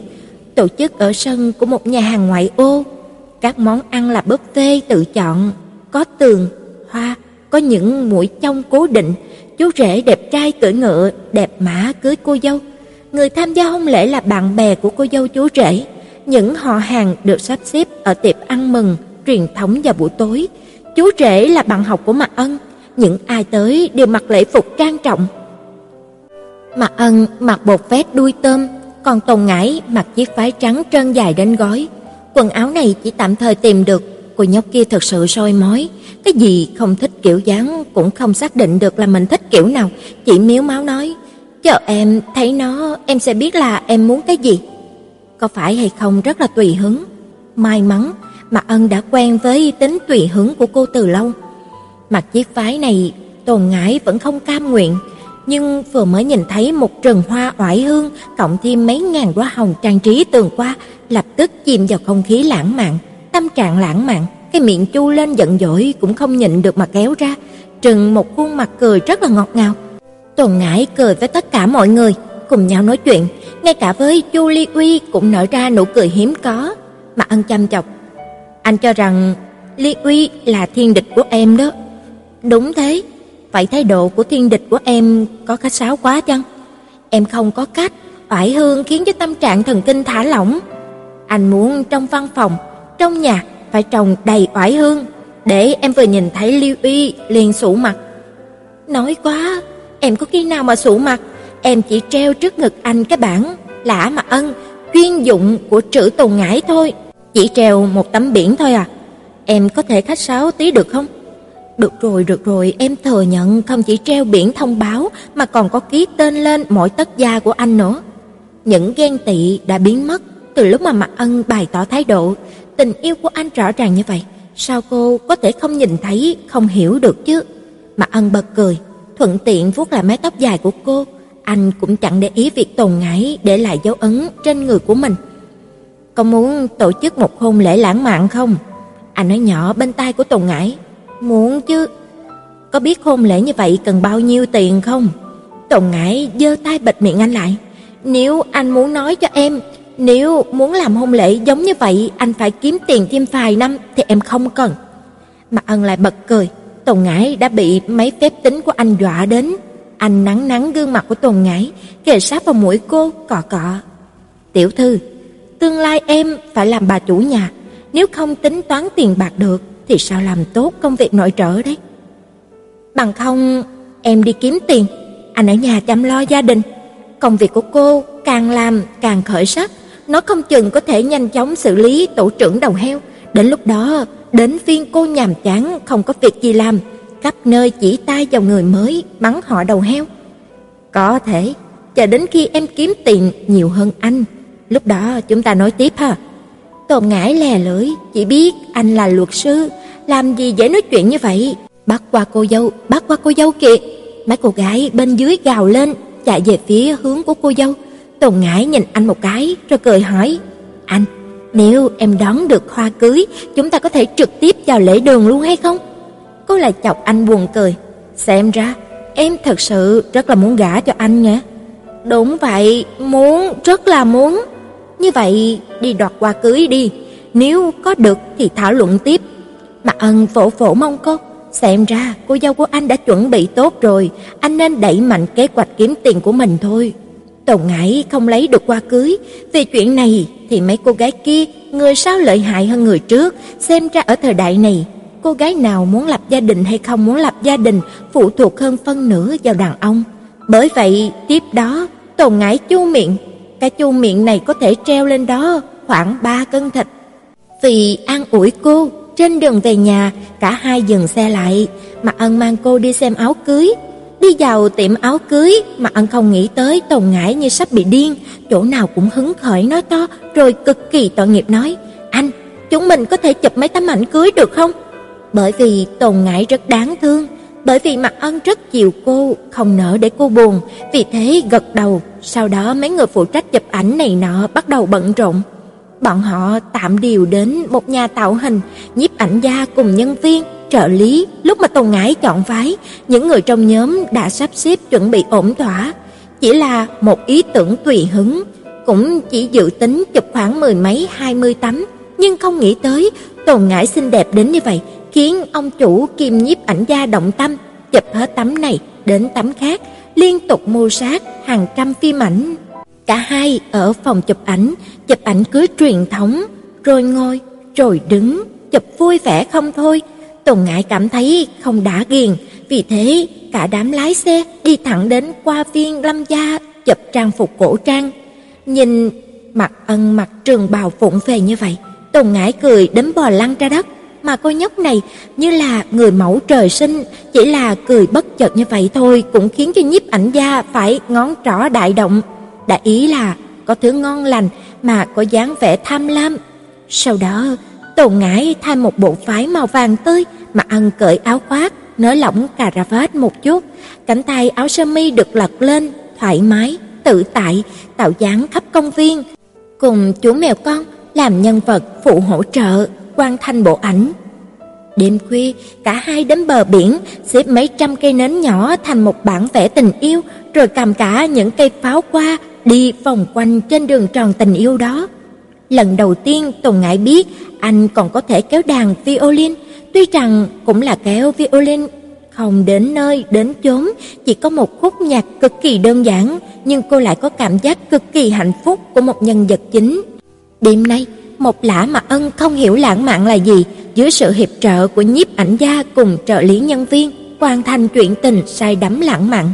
tổ chức ở sân của một nhà hàng ngoại ô. Các món ăn là buffet tự chọn, có tường, hoa, có những mũi trong cố định, chú rể đẹp trai cưỡi ngựa, đẹp mã cưới cô dâu. Người tham gia hôn lễ là bạn bè của cô dâu chú rể. Những họ hàng được sắp xếp ở tiệc ăn mừng truyền thống vào buổi tối. Chú rể là bạn học của Mạc Ân, những ai tới đều mặc lễ phục trang trọng. Mạc Ân mặc bột vest đuôi tôm, còn Tồn Ngải mặc chiếc váy trắng trơn dài đến gói. Quần áo này chỉ tạm thời tìm được, cô nhóc kia thật sự soi mói, cái gì không thích kiểu dáng cũng không xác định được là mình thích kiểu nào, chỉ miếu máu nói, "Chờ em thấy nó, em sẽ biết là em muốn cái gì." Có phải hay không rất là tùy hứng. May mắn Mạc Ân đã quen với tính tùy hứng của cô từ lâu. Mặc chiếc váy này, Tồn Ngải vẫn không cam nguyện, nhưng vừa mới nhìn thấy một rừng hoa oải hương cộng thêm mấy ngàn đóa hồng trang trí tường qua, lập tức chìm vào không khí lãng mạn, tâm trạng lãng mạn, cái miệng chu lên giận dỗi cũng không nhịn được mà kéo ra, trừng một khuôn mặt cười rất là ngọt ngào. tuần Ngải cười với tất cả mọi người, cùng nhau nói chuyện, ngay cả với Chu Ly Uy cũng nở ra nụ cười hiếm có. Mà ân chăm chọc, anh cho rằng Ly Uy là thiên địch của em đó. Đúng thế, Vậy thái độ của thiên địch của em có khách sáo quá chăng? Em không có cách, oải hương khiến cho tâm trạng thần kinh thả lỏng. Anh muốn trong văn phòng, trong nhà phải trồng đầy oải hương, để em vừa nhìn thấy Lưu Uy liền sụ mặt. Nói quá, em có khi nào mà sụ mặt, em chỉ treo trước ngực anh cái bảng lã mà ân, chuyên dụng của trữ tồn ngải thôi, chỉ treo một tấm biển thôi à. Em có thể khách sáo tí được không? Được rồi, được rồi, em thừa nhận không chỉ treo biển thông báo mà còn có ký tên lên mỗi tất gia của anh nữa. Những ghen tị đã biến mất từ lúc mà Mạc Ân bày tỏ thái độ, tình yêu của anh rõ ràng như vậy, sao cô có thể không nhìn thấy, không hiểu được chứ? Mạc Ân bật cười, thuận tiện vuốt lại mái tóc dài của cô, anh cũng chẳng để ý việc tồn ngải để lại dấu ấn trên người của mình. Có muốn tổ chức một hôn lễ lãng mạn không? Anh nói nhỏ bên tai của Tồn Ngải. Muốn chứ. Có biết hôn lễ như vậy cần bao nhiêu tiền không? Tồn Ngải giơ tay bịt miệng anh lại. Nếu anh muốn nói cho em, nếu muốn làm hôn lễ giống như vậy, anh phải kiếm tiền thêm vài năm thì em không cần. Mà Ân lại bật cười. Tồn Ngải đã bị mấy phép tính của anh dọa đến. Anh nắng nắng gương mặt của Tồn Ngải, kề sát vào mũi cô, cọ cọ. "Tiểu thư, tương lai em phải làm bà chủ nhà, nếu không tính toán tiền bạc được thì sao làm tốt công việc nội trợ đấy? Bằng không em đi kiếm tiền, anh ở nhà chăm lo gia đình. Công việc của cô càng làm càng khởi sắc, nó không chừng có thể nhanh chóng xử lý tổ trưởng đầu heo. Đến lúc đó, đến phiên cô nhàm chán không có việc gì làm, khắp nơi chỉ tay vào người mới mắng họ đầu heo. Có thể, chờ đến khi em kiếm tiền nhiều hơn anh, lúc đó chúng ta nói tiếp ha. Tôn Ngải lè lưỡi, chỉ biết anh là luật sư, làm gì dễ nói chuyện như vậy. Bắt qua cô dâu, bắt qua cô dâu kìa. Mấy cô gái bên dưới gào lên, chạy về phía hướng của cô dâu. Tôn Ngải nhìn anh một cái rồi cười hỏi: "Anh, nếu em đón được hoa cưới, chúng ta có thể trực tiếp vào lễ đường luôn hay không?" Cô lại chọc anh buồn cười. "Xem ra em thật sự rất là muốn gả cho anh nhé. "Đúng vậy, muốn, rất là muốn." Như vậy đi đoạt qua cưới đi, nếu có được thì thảo luận tiếp. Mạc Ân phổ phổ mong cô, xem ra cô dâu của anh đã chuẩn bị tốt rồi, anh nên đẩy mạnh kế hoạch kiếm tiền của mình thôi. Tồn Ngải không lấy được qua cưới, vì chuyện này thì mấy cô gái kia người sao lợi hại hơn người trước, xem ra ở thời đại này, cô gái nào muốn lập gia đình hay không muốn lập gia đình phụ thuộc hơn phân nửa vào đàn ông. Bởi vậy, tiếp đó, Tồn Ngải chu miệng cái chu miệng này có thể treo lên đó khoảng 3 cân thịt. Vì an ủi cô, trên đường về nhà, cả hai dừng xe lại, Mạc Ân mang cô đi xem áo cưới. Đi vào tiệm áo cưới, Mạc Ân không nghĩ tới Tồn Ngải như sắp bị điên, chỗ nào cũng hứng khởi nói to, rồi cực kỳ tội nghiệp nói: "Anh, chúng mình có thể chụp mấy tấm ảnh cưới được không?" Bởi vì Tồn Ngải rất đáng thương, bởi vì mặt Ân rất chiều cô, không nỡ để cô buồn, vì thế gật đầu, sau đó mấy người phụ trách chụp ảnh này nọ bắt đầu bận rộn. Bọn họ tạm điều đến một nhà tạo hình, nhiếp ảnh gia cùng nhân viên, trợ lý, lúc mà Tùng Ngải chọn phái, những người trong nhóm đã sắp xếp chuẩn bị ổn thỏa, chỉ là một ý tưởng tùy hứng, cũng chỉ dự tính chụp khoảng mười mấy hai mươi tấm, nhưng không nghĩ tới Tồn Ngải xinh đẹp đến như vậy, khiến ông chủ kiêm nhiếp ảnh gia động tâm, chụp hết tấm này đến tấm khác, liên tục mưu sát hàng trăm phim ảnh. Cả hai ở phòng chụp ảnh, chụp ảnh cưới truyền thống, rồi ngồi, rồi đứng, chụp vui vẻ không thôi. Tùng Ngải cảm thấy không đã ghiền, vì thế cả đám lái xe đi thẳng đến qua viên Lâm gia chụp trang phục cổ trang. Nhìn mặt ân mặt trường bào phụng phề như vậy, Tùng Ngải cười đấm bò lăn ra đất mà cô nhóc này như là người mẫu trời sinh, chỉ là cười bất chợt như vậy thôi cũng khiến cho nhiếp ảnh gia phải ngón trỏ đại động. Đại ý là có thứ ngon lành mà có dáng vẻ tham lam. Sau đó, Tồn Ngải thay một bộ phái màu vàng tươi mà ăn cởi áo khoác, nới lỏng cà ra một chút, cánh tay áo sơ mi được lật lên, thoải mái, tự tại, tạo dáng khắp công viên. Cùng chú mèo con làm nhân vật phụ hỗ trợ, quan thanh bộ ảnh. Đêm khuya, cả hai đến bờ biển, xếp mấy trăm cây nến nhỏ thành một bản vẽ tình yêu, rồi cầm cả những cây pháo qua đi vòng quanh trên đường tròn tình yêu đó. Lần đầu tiên Tùng Ngải biết anh còn có thể kéo đàn violin, tuy rằng cũng là kéo violin Không đến nơi, đến chốn, chỉ có một khúc nhạc cực kỳ đơn giản, nhưng cô lại có cảm giác cực kỳ hạnh phúc của một nhân vật chính. Đêm nay, một lã mà ân không hiểu lãng mạn là gì, dưới sự hiệp trợ của nhiếp ảnh gia cùng trợ lý nhân viên, hoàn thành chuyện tình say đắm lãng mạn.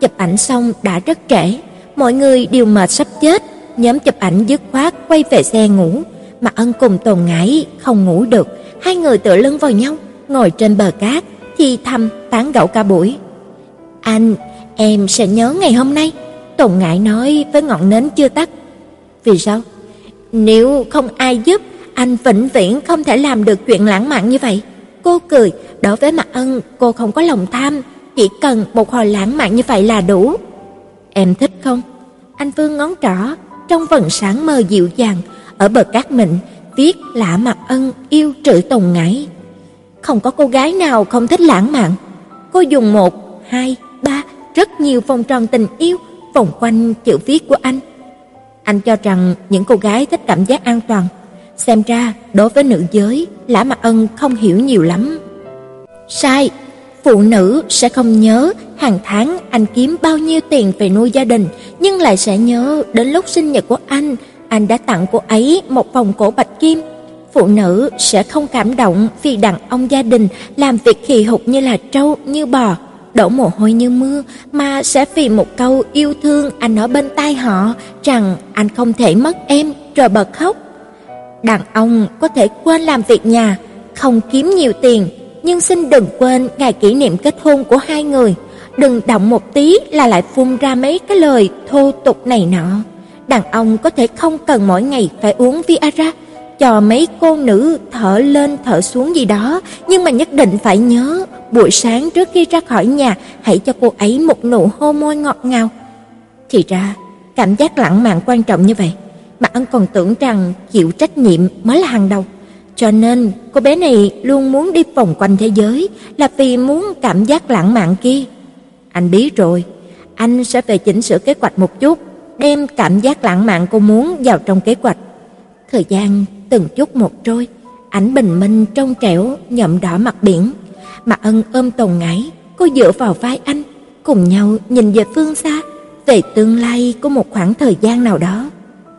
Chụp ảnh xong đã rất trễ, mọi người đều mệt sắp chết, nhóm chụp ảnh dứt khoát quay về xe ngủ, mà ân cùng Tồn Ngải không ngủ được, hai người tựa lưng vào nhau, ngồi trên bờ cát, thì thầm tán gẫu cả buổi. Anh, em sẽ nhớ ngày hôm nay, Tồn Ngải nói với ngọn nến chưa tắt. Vì sao? Nếu không ai giúp, anh vĩnh viễn không thể làm được chuyện lãng mạn như vậy. Cô cười, đối với Mạc Ân, cô không có lòng tham, chỉ cần một hồi lãng mạn như vậy là đủ. Em thích không? Anh Vương ngón trỏ, trong vầng sáng mờ dịu dàng, ở bờ cát mịn, viết lạ Mạc Ân yêu trữ tùng ngải. Không có cô gái nào không thích lãng mạn. Cô dùng một, hai, ba, rất nhiều vòng tròn tình yêu vòng quanh chữ viết của anh. Anh cho rằng những cô gái thích cảm giác an toàn. Xem ra, đối với nữ giới, Lã Mạc Ân không hiểu nhiều lắm. Sai, phụ nữ sẽ không nhớ hàng tháng anh kiếm bao nhiêu tiền về nuôi gia đình, nhưng lại sẽ nhớ đến lúc sinh nhật của anh, anh đã tặng cô ấy một vòng cổ bạch kim. Phụ nữ sẽ không cảm động vì đàn ông gia đình làm việc khì hục như là trâu, như bò, đổ mồ hôi như mưa, mà sẽ vì một câu yêu thương anh ở bên tai họ rằng anh không thể mất em rồi bật khóc. Đàn ông có thể quên làm việc nhà, không kiếm nhiều tiền, nhưng xin đừng quên ngày kỷ niệm kết hôn của hai người, đừng động một tí là lại phun ra mấy cái lời thô tục này nọ. Đàn ông có thể không cần mỗi ngày phải uống Viagra, cho mấy cô nữ thở lên thở xuống gì đó, nhưng mà nhất định phải nhớ, buổi sáng trước khi ra khỏi nhà, hãy cho cô ấy một nụ hôn môi ngọt ngào. Thì ra, cảm giác lãng mạn quan trọng như vậy, mà anh còn tưởng rằng chịu trách nhiệm mới là hàng đầu. Cho nên, cô bé này luôn muốn đi vòng quanh thế giới là vì muốn cảm giác lãng mạn kia. Anh biết rồi, anh sẽ về chỉnh sửa kế hoạch một chút, đem cảm giác lãng mạn cô muốn vào trong kế hoạch. Thời gian từng chút một trôi, ánh bình minh trong trẻo nhậm đỏ mặt biển. Mà ân ôm tồn ngải, cô dựa vào vai anh, cùng nhau nhìn về phương xa, về tương lai của một khoảng thời gian nào đó.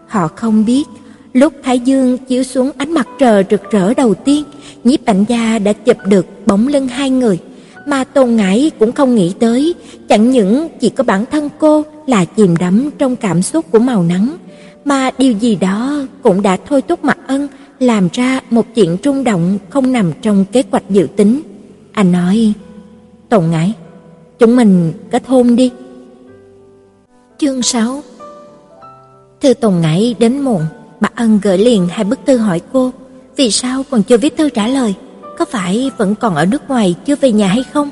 Họ không biết, lúc Thái Dương chiếu xuống ánh mặt trời rực rỡ đầu tiên, nhiếp ảnh gia đã chụp được bóng lưng hai người. Mà Tôn Ngải cũng không nghĩ tới, chẳng những chỉ có bản thân cô là chìm đắm trong cảm xúc của màu nắng, mà điều gì đó cũng đã thôi thúc Mạc Ân làm ra một chuyện trung động không nằm trong kế hoạch dự tính. Anh nói, Tổng Ngải, chúng mình kết hôn đi. Chương 6 Thư Tổng Ngải đến muộn, Mạc Ân gửi liền hai bức thư hỏi cô, vì sao còn chưa viết thư trả lời, có phải vẫn còn ở nước ngoài chưa về nhà hay không?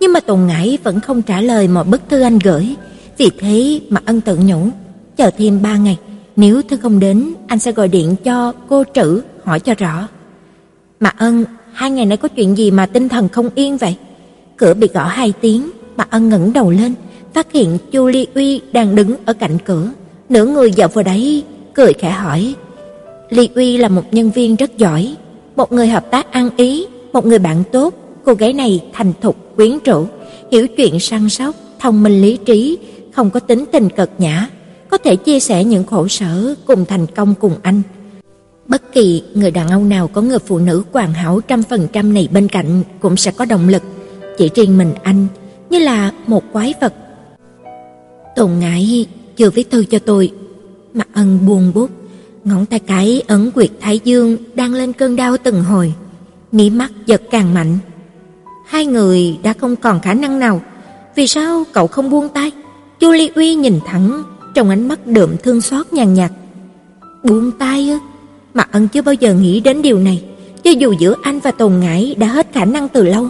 Nhưng mà tùng Ngải vẫn không trả lời mọi bức thư anh gửi, vì thế mà Ân tự nhủ, chờ thêm ba ngày, nếu thư không đến, anh sẽ gọi điện cho cô Trữ hỏi cho rõ. mà Ân, hai ngày nay có chuyện gì mà tinh thần không yên vậy? Cửa bị gõ hai tiếng, mà Ân ngẩng đầu lên, phát hiện Chu Ly Uy đang đứng ở cạnh cửa, nửa người dạo vào đấy, cười khẽ hỏi. Ly Uy là một nhân viên rất giỏi, một người hợp tác ăn ý, một người bạn tốt, cô gái này thành thục quyến rũ, hiểu chuyện săn sóc, thông minh lý trí, không có tính tình cợt nhã, có thể chia sẻ những khổ sở cùng thành công cùng anh. Bất kỳ người đàn ông nào có người phụ nữ hoàn hảo trăm phần trăm này bên cạnh cũng sẽ có động lực. Chỉ riêng mình anh như là một quái vật. Tồn ngại chưa viết thư cho tôi. Mặt ân buồn bút, ngón tay cái ấn quyệt thái dương đang lên cơn đau từng hồi. Mí mắt giật càng mạnh. Hai người đã không còn khả năng nào. Vì sao cậu không buông tay? Chu Ly Uy nhìn thẳng trong ánh mắt đượm thương xót nhàn nhạt. Buông tay ư? Mà ân chưa bao giờ nghĩ đến điều này, cho dù giữa anh và Tồn Ngải đã hết khả năng từ lâu.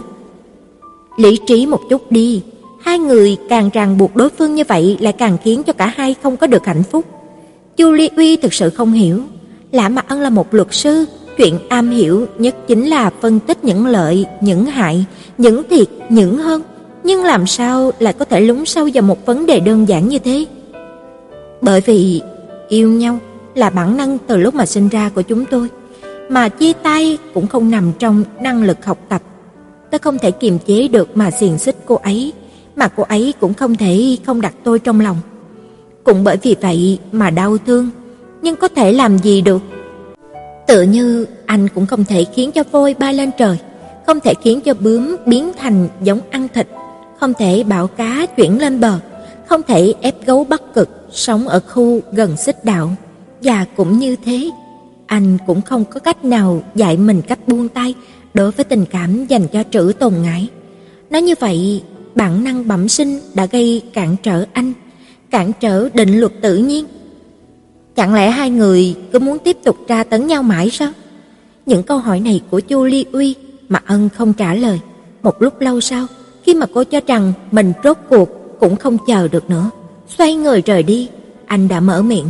Lý trí một chút đi, hai người càng ràng buộc đối phương như vậy lại càng khiến cho cả hai không có được hạnh phúc. Chu Ly Uy thực sự không hiểu, Lã Mạc Ân là một luật sư, chuyện am hiểu nhất chính là phân tích những lợi, những hại, những thiệt, những hơn, nhưng làm sao lại có thể lúng sâu vào một vấn đề đơn giản như thế? Bởi vì yêu nhau là bản năng từ lúc mà sinh ra của chúng tôi, mà chia tay cũng không nằm trong năng lực học tập. tôi không thể kiềm chế được mà xiềng xích cô ấy, mà cô ấy cũng không thể không đặt tôi trong lòng. Cũng bởi vì vậy mà đau thương, nhưng có thể làm gì được? Tự như anh cũng không thể khiến cho voi bay lên trời, không thể khiến cho bướm biến thành giống ăn thịt, không thể bảo cá chuyển lên bờ, không thể ép gấu bắt Cực sống ở khu gần xích đạo. Và cũng như thế, anh cũng không có cách nào dạy mình cách buông tay đối với tình cảm dành cho trữ tồn ngãi Nói như vậy, bản năng bẩm sinh đã gây cản trở anh, cản trở định luật tự nhiên. Chẳng lẽ hai người cứ muốn tiếp tục tra tấn nhau mãi sao? Những câu hỏi này của Chu Ly Uy mà ân không trả lời. Một lúc lâu sau, khi mà cô cho rằng mình rốt cuộc cũng không chờ được nữa, xoay người rời đi, anh đã mở miệng.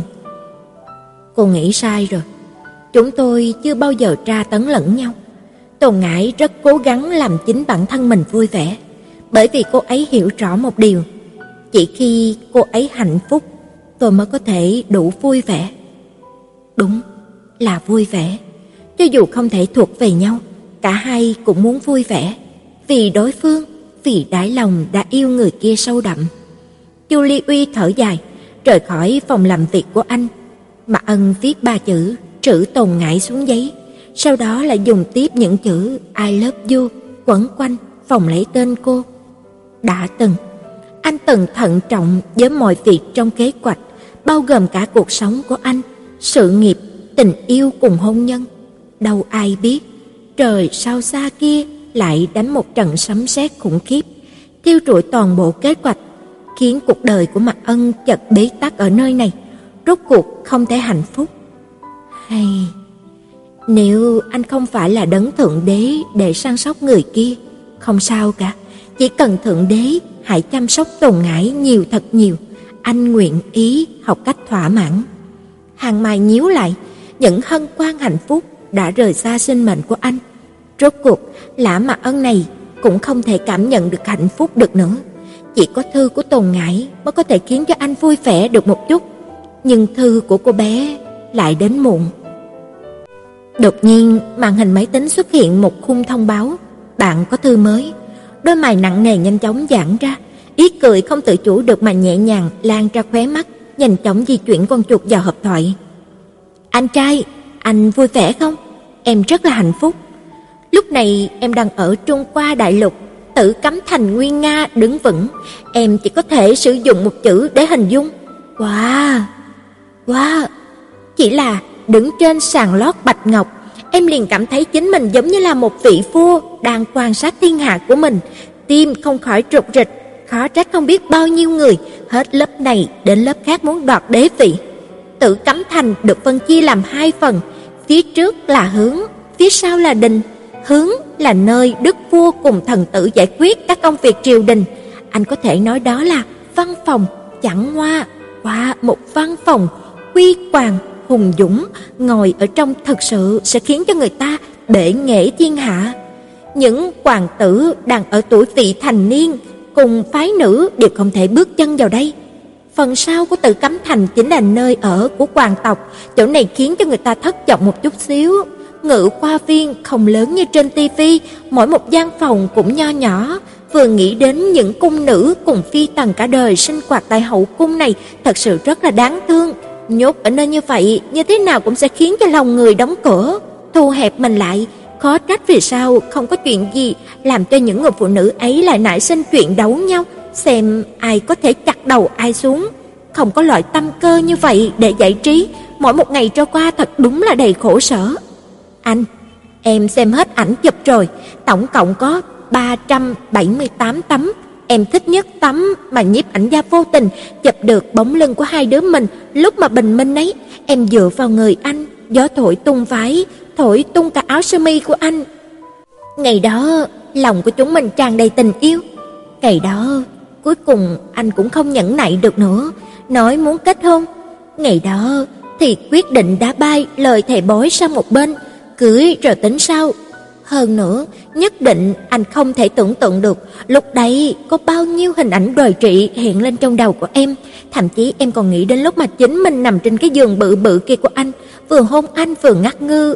Cô nghĩ sai rồi. Chúng tôi chưa bao giờ tra tấn lẫn nhau. Tôn Ngải rất cố gắng làm chính bản thân mình vui vẻ, bởi vì cô ấy hiểu rõ một điều, chỉ khi cô ấy hạnh phúc, tôi mới có thể đủ vui vẻ. Đúng, là vui vẻ. Cho dù không thể thuộc về nhau, cả hai cũng muốn vui vẻ, vì đối phương, vì đáy lòng đã yêu người kia sâu đậm. Julie Uy thở dài, rời khỏi phòng làm việc của anh. Mà Ân viết ba chữ trữ tồn ngại xuống giấy, sau đó lại dùng tiếp những chữ I love you quấn quanh phòng lấy tên cô. Đã từng, anh từng thận trọng với mọi việc trong kế hoạch, bao gồm cả cuộc sống của anh, sự nghiệp, tình yêu cùng hôn nhân. Đâu ai biết, trời sao xa kia lại đánh một trận sấm sét khủng khiếp, tiêu rụi toàn bộ kế hoạch, khiến cuộc đời của Mạc Ân chợt bế tắc ở nơi này, rốt cuộc không thể hạnh phúc. Hay nếu anh không phải là đấng thượng đế để săn sóc người kia, không sao cả, chỉ cần thượng đế hãy chăm sóc Tồn Ngải nhiều thật nhiều, anh nguyện ý học cách thỏa mãn. Hàng Mai nhíu lại, những hân quan hạnh phúc đã rời xa sinh mệnh của anh. Rốt cuộc, Lã mặt Ân này cũng không thể cảm nhận được hạnh phúc được nữa. Chỉ có thư của Tồn Ngải mới có thể khiến cho anh vui vẻ được một chút. Nhưng thư của cô bé lại đến muộn. Đột nhiên, màn hình máy tính xuất hiện một khung thông báo, bạn có thư mới. Đôi mày nặng nề nhanh chóng giãn ra, ý cười không tự chủ được mà nhẹ nhàng lan ra khóe mắt, nhanh chóng di chuyển con chuột vào hộp thoại. "Anh trai, anh vui vẻ không? Em rất là hạnh phúc. Lúc này em đang ở Trung Qua đại lục, tử cấm thành nguyên nga đứng vững, em chỉ có thể sử dụng một chữ để hình dung. Wow. Wow. Chỉ là đứng trên sàn lót bạch ngọc, em liền cảm thấy chính mình giống như là một vị vua đang quan sát thiên hạ của mình, tim không khỏi trục rịch, khó trách không biết bao nhiêu người hết lớp này đến lớp khác muốn đoạt đế vị. tử cấm thành được phân chia làm hai phần, phía trước là hướng, phía sau là đình. Hướng là nơi đức vua cùng thần tử giải quyết các công việc triều đình. Anh có thể nói đó là văn phòng chẳng hoa, qua một văn phòng quy hoàng hùng dũng ngồi ở trong thật sự sẽ khiến cho người ta bể nghệ thiên hạ. Những hoàng tử đang ở tuổi vị thành niên cùng phái nữ đều không thể bước chân vào đây. Phần sau của tự cấm thành chính là nơi ở của hoàng tộc, chỗ này khiến cho người ta thất vọng một chút xíu. Ngự khoa viên không lớn như trên tivi, mỗi một gian phòng cũng nho nhỏ, vừa nghĩ đến những cung nữ cùng phi tần cả đời sinh hoạt tại hậu cung này thật sự rất là đáng thương. Nhốt ở nơi như vậy, như thế nào cũng sẽ khiến cho lòng người đóng cửa, thu hẹp mình lại, khó trách vì sao không có chuyện gì làm cho những người phụ nữ ấy lại nảy sinh chuyện đấu nhau, xem ai có thể chặt đầu ai xuống. Không có loại tâm cơ như vậy để giải trí, mỗi một ngày trôi qua thật đúng là đầy khổ sở. Anh, em xem hết ảnh chụp rồi, tổng cộng có 378 tấm. Em thích nhất tấm mà nhiếp ảnh gia vô tình chụp được bóng lưng của hai đứa mình lúc mà bình minh ấy, em dựa vào người anh, gió thổi tung váy, thổi tung cả áo sơ mi của anh. Ngày đó, lòng của chúng mình tràn đầy tình yêu. Ngày đó, cuối cùng anh cũng không nhẫn nại được nữa, nói muốn kết hôn. Ngày đó thì quyết định đá bay lời thầy bói sang một bên, cưới rồi tính sau. Hơn nữa, nhất định anh không thể tưởng tượng được lúc đấy có bao nhiêu hình ảnh đồi trị hiện lên trong đầu của em, thậm chí em còn nghĩ đến lúc mà chính mình nằm trên cái giường bự bự kia của anh, vừa hôn anh vừa ngắt ngư.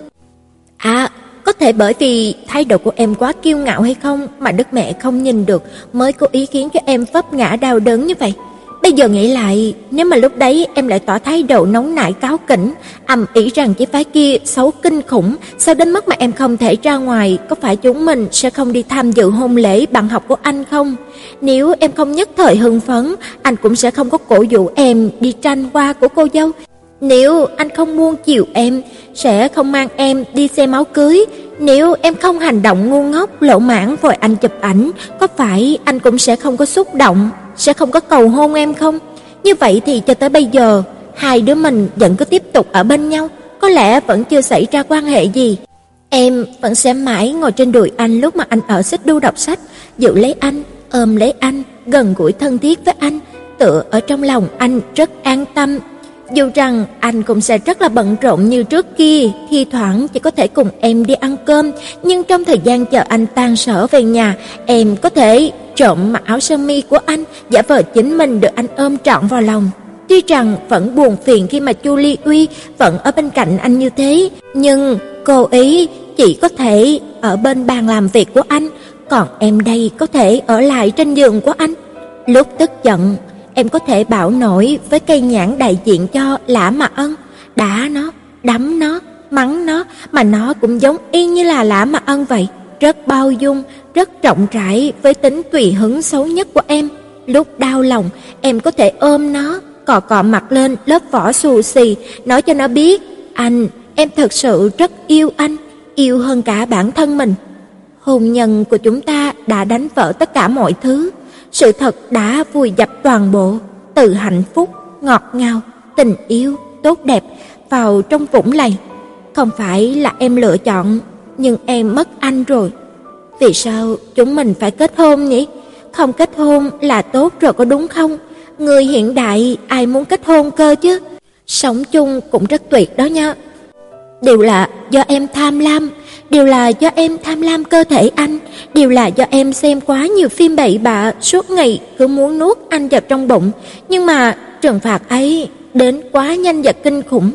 À, Có thể bởi vì thái độ của em quá kiêu ngạo hay không mà đức mẹ không nhìn được mới cố ý khiến cho em vấp ngã đau đớn như vậy. Bây giờ nghĩ lại, nếu mà lúc đấy em lại tỏ thái độ nóng nảy cáo kỉnh, ầm ĩ rằng cái phái kia xấu kinh khủng, sao đến mức mà em không thể ra ngoài, có phải chúng mình sẽ không đi tham dự hôn lễ bạn học của anh không? Nếu em không nhất thời hưng phấn, anh cũng sẽ không có cổ vũ em đi tranh hoa của cô dâu. Nếu anh không muốn chiều em, sẽ không mang em đi xem áo cưới. Nếu em không hành động ngu ngốc lỗ mãng vội anh chụp ảnh, có phải anh cũng sẽ không có xúc động, sẽ không có cầu hôn em không? Như vậy thì cho tới bây giờ, hai đứa mình vẫn cứ tiếp tục ở bên nhau, có lẽ vẫn chưa xảy ra quan hệ gì. Em vẫn sẽ mãi ngồi trên đùi anh lúc mà anh ở xích đu đọc sách, giữ lấy anh, ôm lấy anh, gần gũi thân thiết với anh, tựa ở trong lòng anh rất an tâm. Dù rằng anh cũng sẽ rất là bận rộn như trước kia, thi thoảng chỉ có thể cùng em đi ăn cơm, nhưng trong thời gian chờ anh tan sở về nhà, em có thể trộm mặc áo sơ mi của anh, giả vờ chính mình được anh ôm trọn vào lòng. Tuy rằng vẫn buồn phiền khi mà Chu Ly Uy vẫn ở bên cạnh anh như thế, nhưng cô ý chỉ có thể ở bên bàn làm việc của anh, còn em đây có thể ở lại trên giường của anh. Lúc tức giận, em có thể bảo nổi với cây nhãn đại diện cho Lã mà Ân, đá nó, đấm nó, mắng nó mà nó cũng giống y như là Lã mà Ân vậy, rất bao dung, rất rộng rãi với tính tùy hứng xấu nhất của em. Lúc đau lòng, em có thể ôm nó, cọ cọ mặt lên lớp vỏ xù xì, nói cho nó biết, anh, em thật sự rất yêu anh, yêu hơn cả bản thân mình. Hôn nhân của chúng ta đã đánh vỡ tất cả mọi thứ, sự thật đã vùi dập toàn bộ, từ hạnh phúc, ngọt ngào, tình yêu, tốt đẹp vào trong vũng lầy. Không phải là em lựa chọn, nhưng em mất anh rồi. Vì sao chúng mình phải kết hôn nhỉ? Không kết hôn là tốt rồi có đúng không? Người hiện đại ai muốn kết hôn cơ chứ? Sống chung cũng rất tuyệt đó nha. Đều là do em tham lam, đều là do em tham lam cơ thể anh, đều là do em xem quá nhiều phim bậy bạ, suốt ngày cứ muốn nuốt anh vào trong bụng, nhưng mà trừng phạt ấy đến quá nhanh và kinh khủng.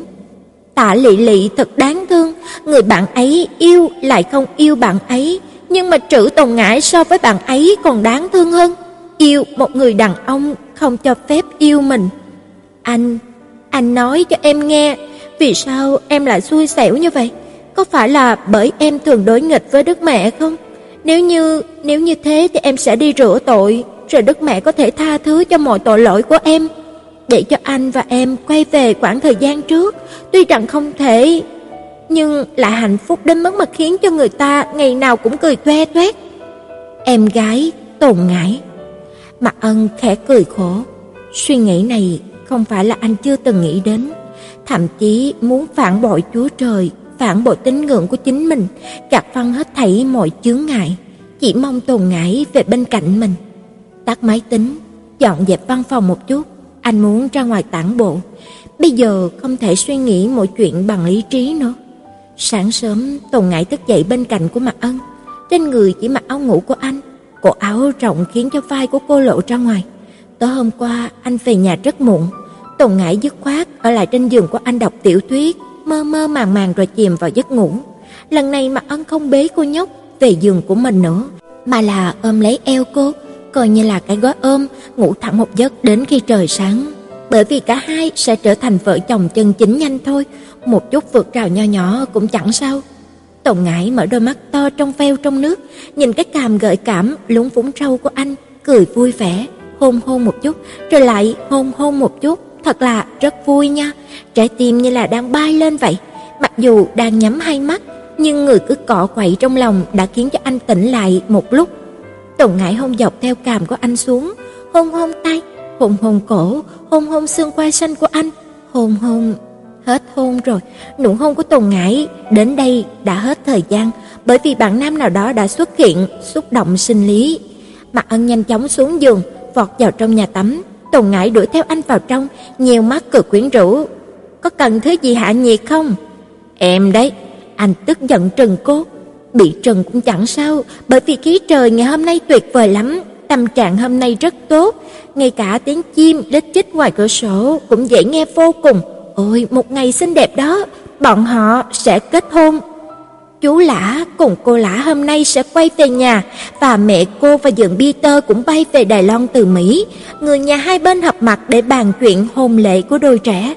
Tạ Lệ Lệ thật đáng thương, người bạn ấy yêu lại không yêu bạn ấy, nhưng mà Trữ Tồn Ngãi so với bạn ấy còn đáng thương hơn, yêu một người đàn ông không cho phép yêu mình. Anh, anh nói cho em nghe, vì sao em lại xui xẻo như vậy? Có phải là bởi em thường đối nghịch với Đức Mẹ không? Nếu như nếu như thế thì em sẽ đi rửa tội, rồi Đức Mẹ có thể tha thứ cho mọi tội lỗi của em, để cho anh và em quay về quãng thời gian trước, tuy rằng không thể nhưng lại hạnh phúc đến mức mà khiến cho người ta ngày nào cũng cười toe toét. Em gái Tồn Ngải. Mặt Ân khẽ cười khổ, suy nghĩ này không phải là anh chưa từng nghĩ đến, thậm chí muốn phản bội Chúa Trời phản bội tín ngưỡng của chính mình, gạt phăng hết thảy mọi chướng ngại, chỉ mong tồn ngải về bên cạnh mình. Tắt máy tính, dọn dẹp văn phòng một chút, anh muốn ra ngoài tản bộ. Bây giờ không thể suy nghĩ mọi chuyện bằng lý trí nữa. Sáng sớm, Tồn Ngải thức dậy bên cạnh của Mạc Ân, trên người chỉ mặc áo ngủ của anh, cổ áo rộng khiến cho vai của cô lộ ra ngoài. Tối hôm qua anh về nhà rất muộn, Tồn Ngải dứt khoát ở lại trên giường của anh đọc tiểu thuyết, mơ mơ màng màng rồi chìm vào giấc ngủ. Lần này Mạc Ân không bế cô nhóc về giường của mình nữa, mà là ôm lấy eo cô, coi như là cái gói ôm, ngủ thẳng một giấc đến khi trời sáng. Bởi vì cả hai sẽ trở thành vợ chồng chân chính nhanh thôi, một chút vượt rào nho nhỏ cũng chẳng sao. Tổng Ngải mở đôi mắt to trong veo trong nước, nhìn cái cằm gợi cảm lúng phúng râu của anh, cười vui vẻ, hôn hôn một chút, rồi lại hôn hôn một chút, thật là rất vui nha. Trái tim như là đang bay lên vậy, mặc dù đang nhắm hai mắt, nhưng người cứ cọ quậy trong lòng đã khiến cho anh tỉnh lại một lúc. Tùng Ngải hôn dọc theo cằm của anh xuống, hôn hôn tay, hôn hôn cổ, hôn hôn xương quai xanh của anh, hôn hôn hết hôn rồi. Nụ hôn của Tùng Ngải đến đây đã hết thời gian, bởi vì bạn nam nào đó đã xuất hiện, xúc động sinh lý. Mặt Ân nhanh chóng xuống giường, vọt vào trong nhà tắm, Tùng Ngải đuổi theo anh vào trong, nhiều mắt cười quyến rũ. "Có cần thứ gì hạ nhiệt không?" "Em đấy." Anh tức giận trừng cô. Bị trừng cũng chẳng sao, bởi vì khí trời ngày hôm nay tuyệt vời lắm, tâm trạng hôm nay rất tốt, ngay cả tiếng chim lít chích ngoài cửa sổ cũng dễ nghe vô cùng. Ôi, một ngày xinh đẹp đó, bọn họ sẽ kết hôn. Chú Lã cùng cô Lã hôm nay sẽ quay về nhà và mẹ cô và dượng Peter cũng bay về Đài Loan từ Mỹ. Người nhà hai bên họp mặt để bàn chuyện hôn lễ của đôi trẻ.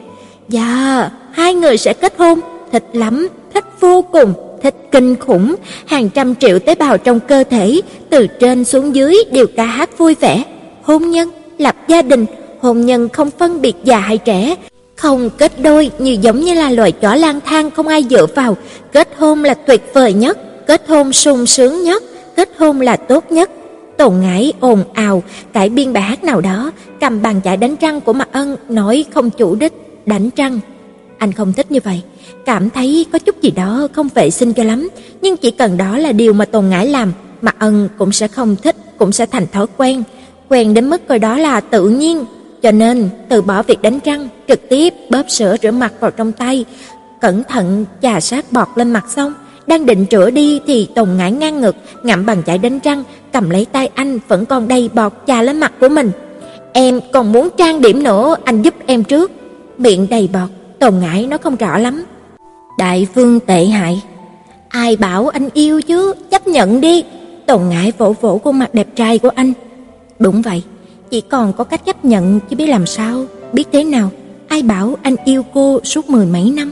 Dạ, hai người sẽ kết hôn, thích lắm, thích vô cùng, thích kinh khủng, hàng trăm triệu tế bào trong cơ thể từ trên xuống dưới đều ca hát vui vẻ. Hôn nhân, lập gia đình, hôn nhân không phân biệt già hay trẻ, không kết đôi như giống như là loài chó lang thang không ai dựa vào, kết hôn là tuyệt vời nhất, kết hôn sung sướng nhất, kết hôn là tốt nhất. Tổ Ngải ồn ào cải biên bài hát nào đó, cầm bàn chải đánh răng của Mạc Ân nói không chủ đích, đánh răng. Anh không thích như vậy, cảm thấy có chút gì đó không vệ sinh cho lắm, nhưng chỉ cần đó là điều mà tồn Ngải làm, Mạc Ân cũng sẽ không thích, cũng sẽ thành thói quen, quen đến mức coi đó là tự nhiên, cho nên từ bỏ việc đánh răng, trực tiếp bóp sữa rửa mặt vào trong tay, cẩn thận chà sát bọt lên mặt xong, đang định rửa đi thì Tùng ngã ngang ngực, ngậm bàn chải đánh răng, cầm lấy tay anh vẫn còn đầy bọt chà lên mặt của mình. "Em còn muốn trang điểm nữa, anh giúp em trước." Miệng đầy bọt, Tùng ngãi nó không rõ lắm. Đại vương tệ hại. Ai bảo anh yêu chứ, chấp nhận đi. Tùng ngãi vỗ vỗ khuôn mặt đẹp trai của anh. Đúng vậy, chỉ còn có cách chấp nhận chứ biết làm sao, biết thế nào. Ai bảo anh yêu cô suốt mười mấy năm.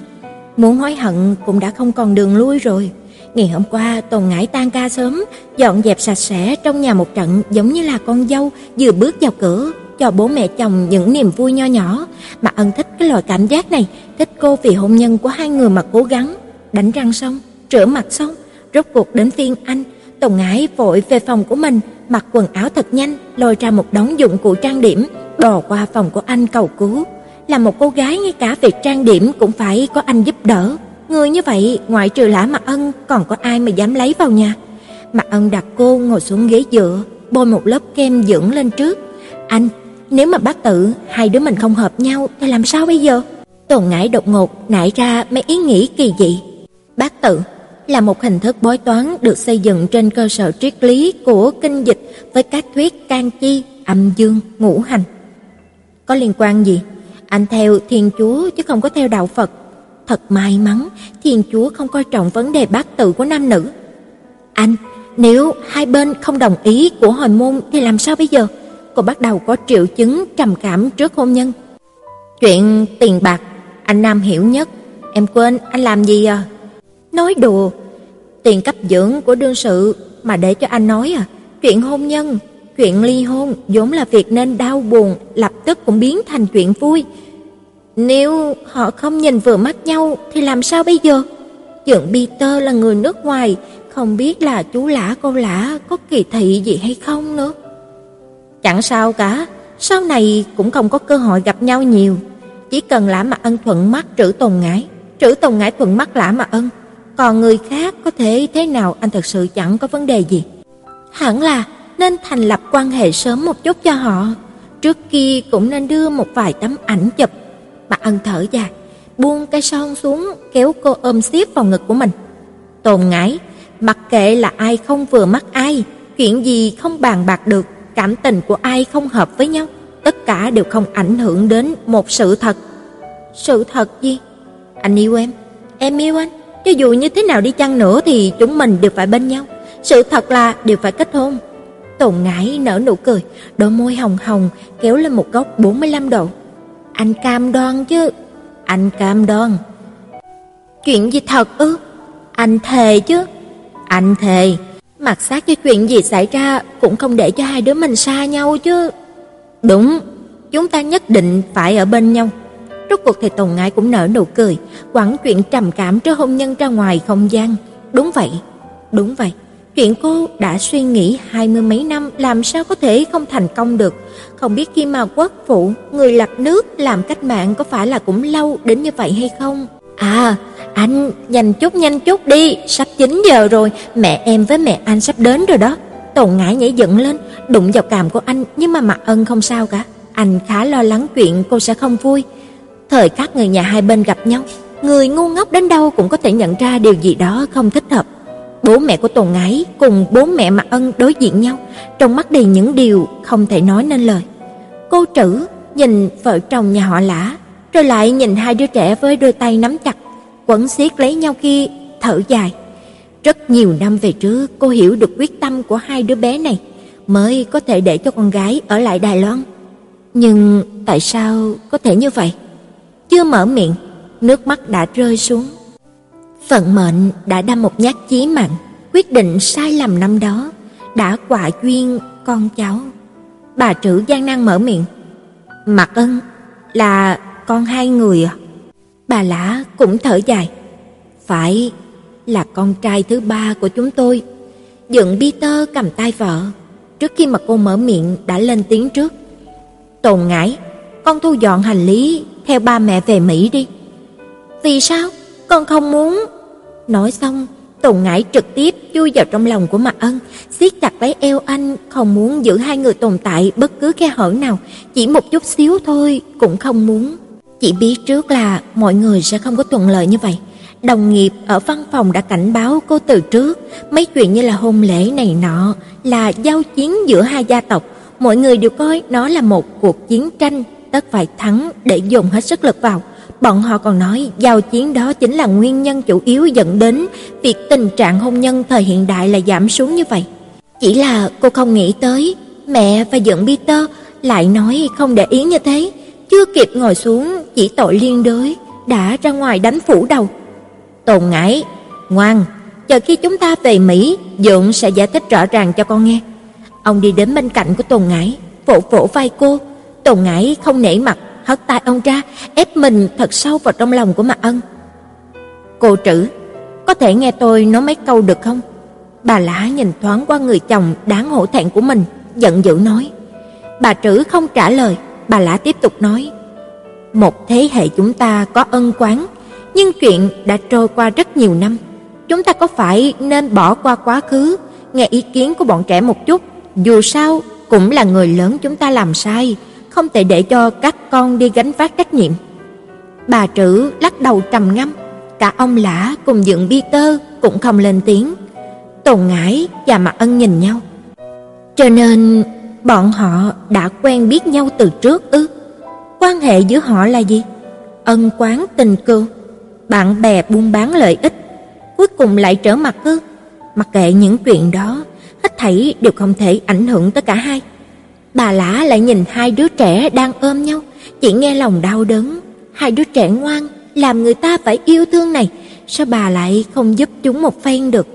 Muốn hối hận cũng đã không còn đường lui rồi. Ngày hôm qua Tồn Ngải tan ca sớm, dọn dẹp sạch sẽ trong nhà một trận giống như là con dâu vừa bước vào cửa, cho bố mẹ chồng những niềm vui nho nhỏ. Mà ân thích cái loại cảm giác này, thích cô vì hôn nhân của hai người mà cố gắng. Đánh răng xong, rửa mặt xong, rốt cuộc đến phiên anh. Tùng Ngải vội về phòng của mình, mặc quần áo thật nhanh, lôi ra một đống dụng cụ trang điểm, bò qua phòng của anh cầu cứu. Là một cô gái ngay cả việc trang điểm cũng phải có anh giúp đỡ. Người như vậy, ngoại trừ Lã Mạc Ân, còn có ai mà dám lấy vào nhà? Mạc Ân đặt cô ngồi xuống ghế dựa, bôi một lớp kem dưỡng lên trước. Anh, nếu mà bác tự hai đứa mình không hợp nhau thì làm sao bây giờ? Tồn Ngải đột ngột nảy ra mấy ý nghĩ kỳ dị. Bác tự là một hình thức bói toán được xây dựng trên cơ sở triết lý của kinh dịch với các thuyết can chi, âm dương, ngũ hành. Có liên quan gì? Anh theo Thiên Chúa chứ không có theo đạo Phật. Thật may mắn, Thiên Chúa không coi trọng vấn đề bát tự của nam nữ. Anh, nếu hai bên không đồng ý của hồi môn thì làm sao bây giờ? Cô bắt đầu có triệu chứng trầm cảm trước hôn nhân. Chuyện tiền bạc, anh Nam hiểu nhất. Em quên anh làm gì à? Nói đùa, tiền cấp dưỡng của đương sự mà để cho anh nói à? Chuyện hôn nhân, chuyện ly hôn vốn là việc nên đau buồn, lập tức cũng biến thành chuyện vui. Nếu họ không nhìn vừa mắt nhau thì làm sao bây giờ? Dượng Peter là người nước ngoài, không biết là chú Lã cô Lã có kỳ thị gì hay không nữa. Chẳng sao cả, sau này cũng không có cơ hội gặp nhau nhiều, chỉ cần Lã mà Ân thuận mắt Trữ Tùng Ngải, Trữ Tùng Ngải thuận mắt Lã mà Ân, còn người khác có thể thế nào anh thật sự chẳng có vấn đề gì. Hẳn là nên thành lập quan hệ sớm một chút cho họ, trước kia cũng nên đưa một vài tấm ảnh chụp. bà Ân thở dài, buông cái son xuống, kéo cô ôm siết vào ngực của mình. Tồn ngãi, mặc kệ là ai không vừa mắt ai, chuyện gì không bàn bạc được, cảm tình của ai không hợp với nhau, tất cả đều không ảnh hưởng đến một sự thật. Sự thật gì? Anh yêu em, em yêu anh, cho dù như thế nào đi chăng nữa thì chúng mình đều phải bên nhau. Sự thật là đều phải kết hôn. Tồn ngải nở nụ cười, đôi môi hồng hồng kéo lên một góc 45 độ. Anh cam đoan chứ? Anh cam đoan. Chuyện gì thật ư? Anh thề chứ? Anh thề. Mặt sát cho chuyện gì xảy ra cũng không để cho hai đứa mình xa nhau chứ. Đúng, chúng ta nhất định phải ở bên nhau. Rốt cuộc thì Tùng Ngải cũng nở nụ cười, quẳng chuyện trầm cảm trước hôn nhân ra ngoài không gian. Đúng vậy, đúng vậy. Chuyện cô đã suy nghĩ hai mươi mấy năm làm sao có thể không thành công được. Không biết khi mà quốc phụ, người lập nước làm cách mạng có phải là cũng lâu đến như vậy hay không? À, anh, nhanh chút nhanh chút đi, sắp 9 giờ rồi, mẹ em với mẹ anh sắp đến rồi đó. Tồn ngãi nhảy dựng lên, đụng vào cằm của anh nhưng mà mặt ân không sao cả. Anh khá lo lắng chuyện cô sẽ không vui. Thời khắc người nhà hai bên gặp nhau, người ngu ngốc đến đâu cũng có thể nhận ra điều gì đó không thích hợp. Bố mẹ của Tồn Ngải cùng bố mẹ Mạc Ân đối diện nhau, trong mắt đầy những điều không thể nói nên lời. Cô Trử nhìn vợ chồng nhà họ Lã, rồi lại nhìn hai đứa trẻ với đôi tay nắm chặt, quấn siết lấy nhau kia, thở dài. Rất nhiều năm về trước, cô hiểu được quyết tâm của hai đứa bé này, mới có thể để cho con gái ở lại Đài Loan. Nhưng tại sao có thể như vậy? Chưa mở miệng, nước mắt đã rơi xuống. Phận mệnh đã đâm một nhát chí mạng, quyết định sai lầm năm đó đã quả duyên con cháu. Bà trữ gian nan mở miệng. Mặc ân là con hai người à? Bà lã cũng thở dài. Phải là con trai thứ ba của chúng tôi. Dựng Peter cầm tay vợ. Trước khi mà cô mở miệng đã lên tiếng trước. Tồn ngãi, con thu dọn hành lý theo ba mẹ về Mỹ đi. Vì sao? Con không muốn. Nói xong, Tùng Ngải trực tiếp chui vào trong lòng của Mạc Ân, siết chặt lấy eo anh, không muốn giữ hai người tồn tại bất cứ khe hở nào, chỉ một chút xíu thôi cũng không muốn. Chỉ biết trước là mọi người sẽ không có thuận lợi như vậy. Đồng nghiệp ở văn phòng đã cảnh báo cô từ trước, mấy chuyện như là hôn lễ này nọ là giao chiến giữa hai gia tộc, mọi người đều coi nó là một cuộc chiến tranh, tất phải thắng để dùng hết sức lực vào. Bọn họ còn nói giao chiến đó chính là nguyên nhân chủ yếu dẫn đến việc tình trạng hôn nhân thời hiện đại là giảm xuống như vậy. Chỉ là cô không nghĩ tới mẹ và giận Peter lại nói không để ý như thế, chưa kịp ngồi xuống chỉ tội liên đới đã ra ngoài đánh phủ đầu. Tồn Ngải, ngoan, chờ khi chúng ta về Mỹ, Dượng sẽ giải thích rõ ràng cho con nghe. Ông đi đến bên cạnh của Tồn Ngải, vỗ vỗ vai cô. Tồn Ngải không nể mặt, hất tay ông ra, ép mình thật sâu vào trong lòng của Mạc Ân. "Cô trữ có thể nghe tôi nói mấy câu được không?" Bà Lã nhìn thoáng qua người chồng đáng hổ thẹn của mình, giận dữ nói. Bà trữ không trả lời, bà Lã tiếp tục nói: "Một thế hệ chúng ta có ân quán, nhưng chuyện đã trôi qua rất nhiều năm, chúng ta có phải nên bỏ qua quá khứ, nghe ý kiến của bọn trẻ một chút, dù sao cũng là người lớn chúng ta làm sai." Không thể để cho các con đi gánh vác trách nhiệm. Bà Trữ lắc đầu trầm ngâm, cả ông Lã cùng dựng tơ cũng không lên tiếng. Tồn ngãi và Mạc Ân nhìn nhau. Cho nên bọn họ đã quen biết nhau từ trước ư? Quan hệ giữa họ là gì? Ân quán tình cừu, bạn bè buôn bán lợi ích, cuối cùng lại trở mặt ư? Mặc kệ những chuyện đó, hết thảy đều không thể ảnh hưởng tới cả hai. Bà Lã lại nhìn hai đứa trẻ đang ôm nhau, chỉ nghe lòng đau đớn. Hai đứa trẻ ngoan, làm người ta phải yêu thương này, sao bà lại không giúp chúng một phen được?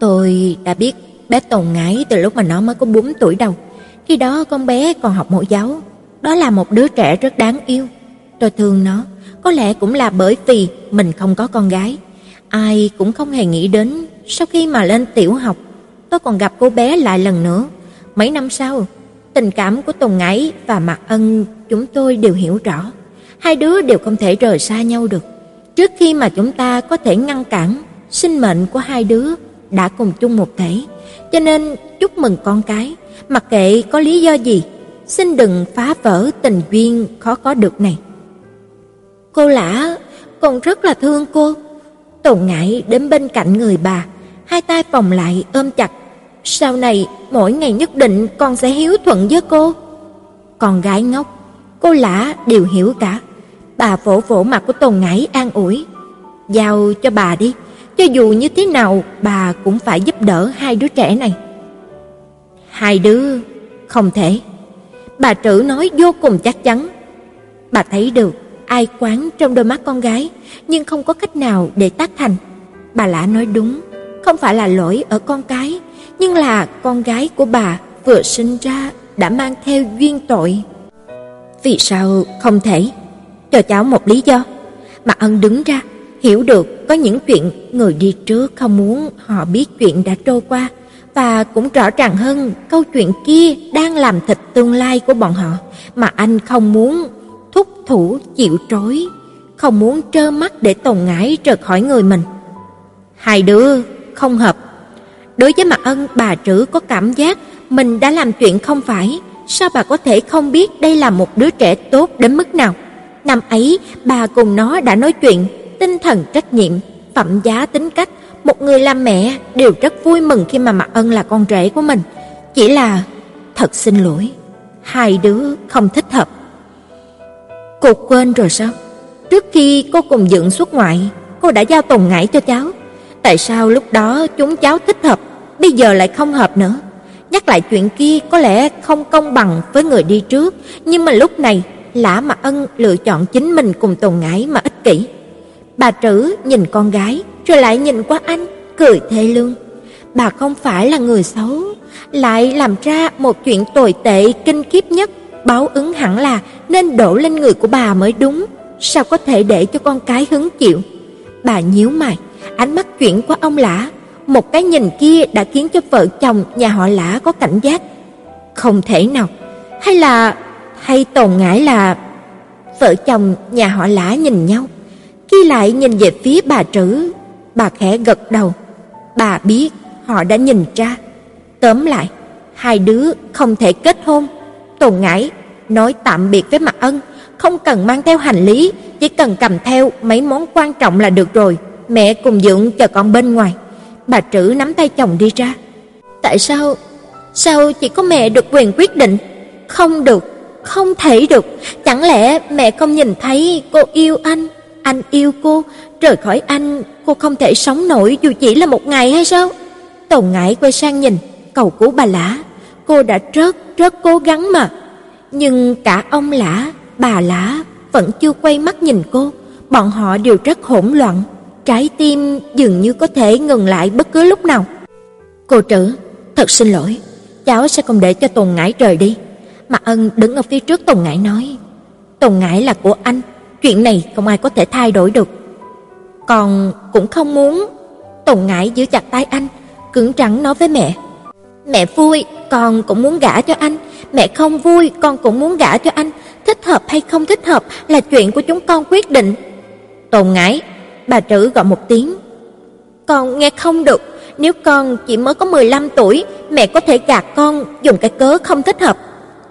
Tôi đã biết bé Tồn ngãi từ lúc mà nó mới có 4 tuổi đầu. Khi đó con bé còn học mẫu giáo. Đó là một đứa trẻ rất đáng yêu. Tôi thương nó, có lẽ cũng là bởi vì mình không có con gái. Ai cũng không hề nghĩ đến sau khi mà lên tiểu học, tôi còn gặp cô bé lại lần nữa. Mấy năm sau, Tình cảm của Tùng Ngải và Mạc Ân chúng tôi đều hiểu rõ. Hai đứa đều không thể rời xa nhau được. Trước khi mà chúng ta có thể ngăn cản, sinh mệnh của hai đứa đã cùng chung một thể. Cho nên chúc mừng con cái, mặc kệ có lý do gì, xin đừng phá vỡ tình duyên khó có được này. Cô Lã, con rất là thương cô. Tùng Ngải đến bên cạnh người bà, hai tay vòng lại ôm chặt sau này mỗi ngày nhất định con sẽ hiếu thuận với cô. Con gái ngốc, cô lã đều hiểu cả. Bà vỗ vỗ mặt của Tôn Ngải an ủi. Giao cho bà đi, cho dù như thế nào bà cũng phải giúp đỡ hai đứa trẻ này. Hai đứa không thể. Bà trữ nói vô cùng chắc chắn. Bà thấy được ai quán trong đôi mắt con gái, nhưng không có cách nào để tác thành. Bà lã nói đúng, không phải là lỗi ở con cái, nhưng là con gái của bà vừa sinh ra đã mang theo duyên tội. Vì sao không thể? Cho cháu một lý do. mà Ân đứng ra, hiểu được có những chuyện người đi trước không muốn họ biết chuyện đã trôi qua và cũng rõ ràng hơn câu chuyện kia đang làm thịt tương lai của bọn họ mà anh không muốn thúc thủ chịu trói, không muốn trơ mắt để tồn ngải rời khỏi người mình. Hai đứa không hợp Đối với mặt Ân, bà trữ có cảm giác mình đã làm chuyện không phải, sao bà có thể không biết đây là một đứa trẻ tốt đến mức nào? Năm ấy, bà cùng nó đã nói chuyện, tinh thần trách nhiệm, phẩm giá tính cách, một người làm mẹ đều rất vui mừng khi mà Mạc Ân là con rể của mình. Chỉ là thật xin lỗi, hai đứa không thích hợp. Cô quên rồi sao? Trước khi cô cùng dựng xuất ngoại, cô đã giao tồn ngải cho cháu. Tại sao lúc đó chúng cháu thích hợp, bây giờ lại không hợp nữa? Nhắc lại chuyện kia có lẽ không công bằng với người đi trước, nhưng mà lúc này Lã Mạc Ân lựa chọn chính mình cùng Tồn Ngải mà ích kỷ. Bà Trử nhìn con gái, rồi lại nhìn qua anh, cười thê lương. Bà không phải là người xấu, lại làm ra một chuyện tồi tệ kinh khiếp nhất, báo ứng hẳn là nên đổ lên người của bà mới đúng, sao có thể để cho con cái hứng chịu. Bà nhíu mày, ánh mắt chuyển qua ông Lã, một cái nhìn kia đã khiến cho vợ chồng nhà họ Lã có cảnh giác. Không thể nào, hay là hay tồn ngãi là vợ chồng nhà họ Lã nhìn nhau, khi lại nhìn về phía bà Trử, bà khẽ gật đầu. Bà biết họ đã nhìn ra. Tóm lại, hai đứa không thể kết hôn. Tồn Ngãi nói tạm biệt với Mạc Ân, không cần mang theo hành lý, chỉ cần cầm theo mấy món quan trọng là được rồi. Mẹ cùng dưỡng chờ con bên ngoài. Bà Trử nắm tay chồng đi ra. Tại sao? Sao chỉ có mẹ được quyền quyết định? Không được, không thể được. Chẳng lẽ mẹ không nhìn thấy cô yêu anh, anh yêu cô, rời khỏi anh cô không thể sống nổi dù chỉ là một ngày hay sao? Tồn Ngải quay sang nhìn, cầu cứu bà Lã, cô đã rất rất cố gắng mà. Nhưng cả ông Lã, bà Lã vẫn chưa quay mắt nhìn cô, bọn họ đều rất hỗn loạn, trái tim dường như có thể ngừng lại bất cứ lúc nào. Cô trở thật xin lỗi, cháu sẽ không để cho Tồn Ngải rời đi. Mạc Ân đứng ở phía trước Tồn Ngải nói, Tồn Ngải là của anh, chuyện này không ai có thể thay đổi được. Còn cũng không muốn. Tồn Ngải giữ chặt tay anh, cứng rắn nói với mẹ. Mẹ vui, con cũng muốn gả cho anh. Mẹ không vui, con cũng muốn gả cho anh. Thích hợp hay không thích hợp là chuyện của chúng con quyết định. Tồn Ngải, bà Trữ gọi một tiếng. Con nghe không được, nếu con chỉ mới có 15 tuổi, mẹ có thể gạt con dùng cái cớ không thích hợp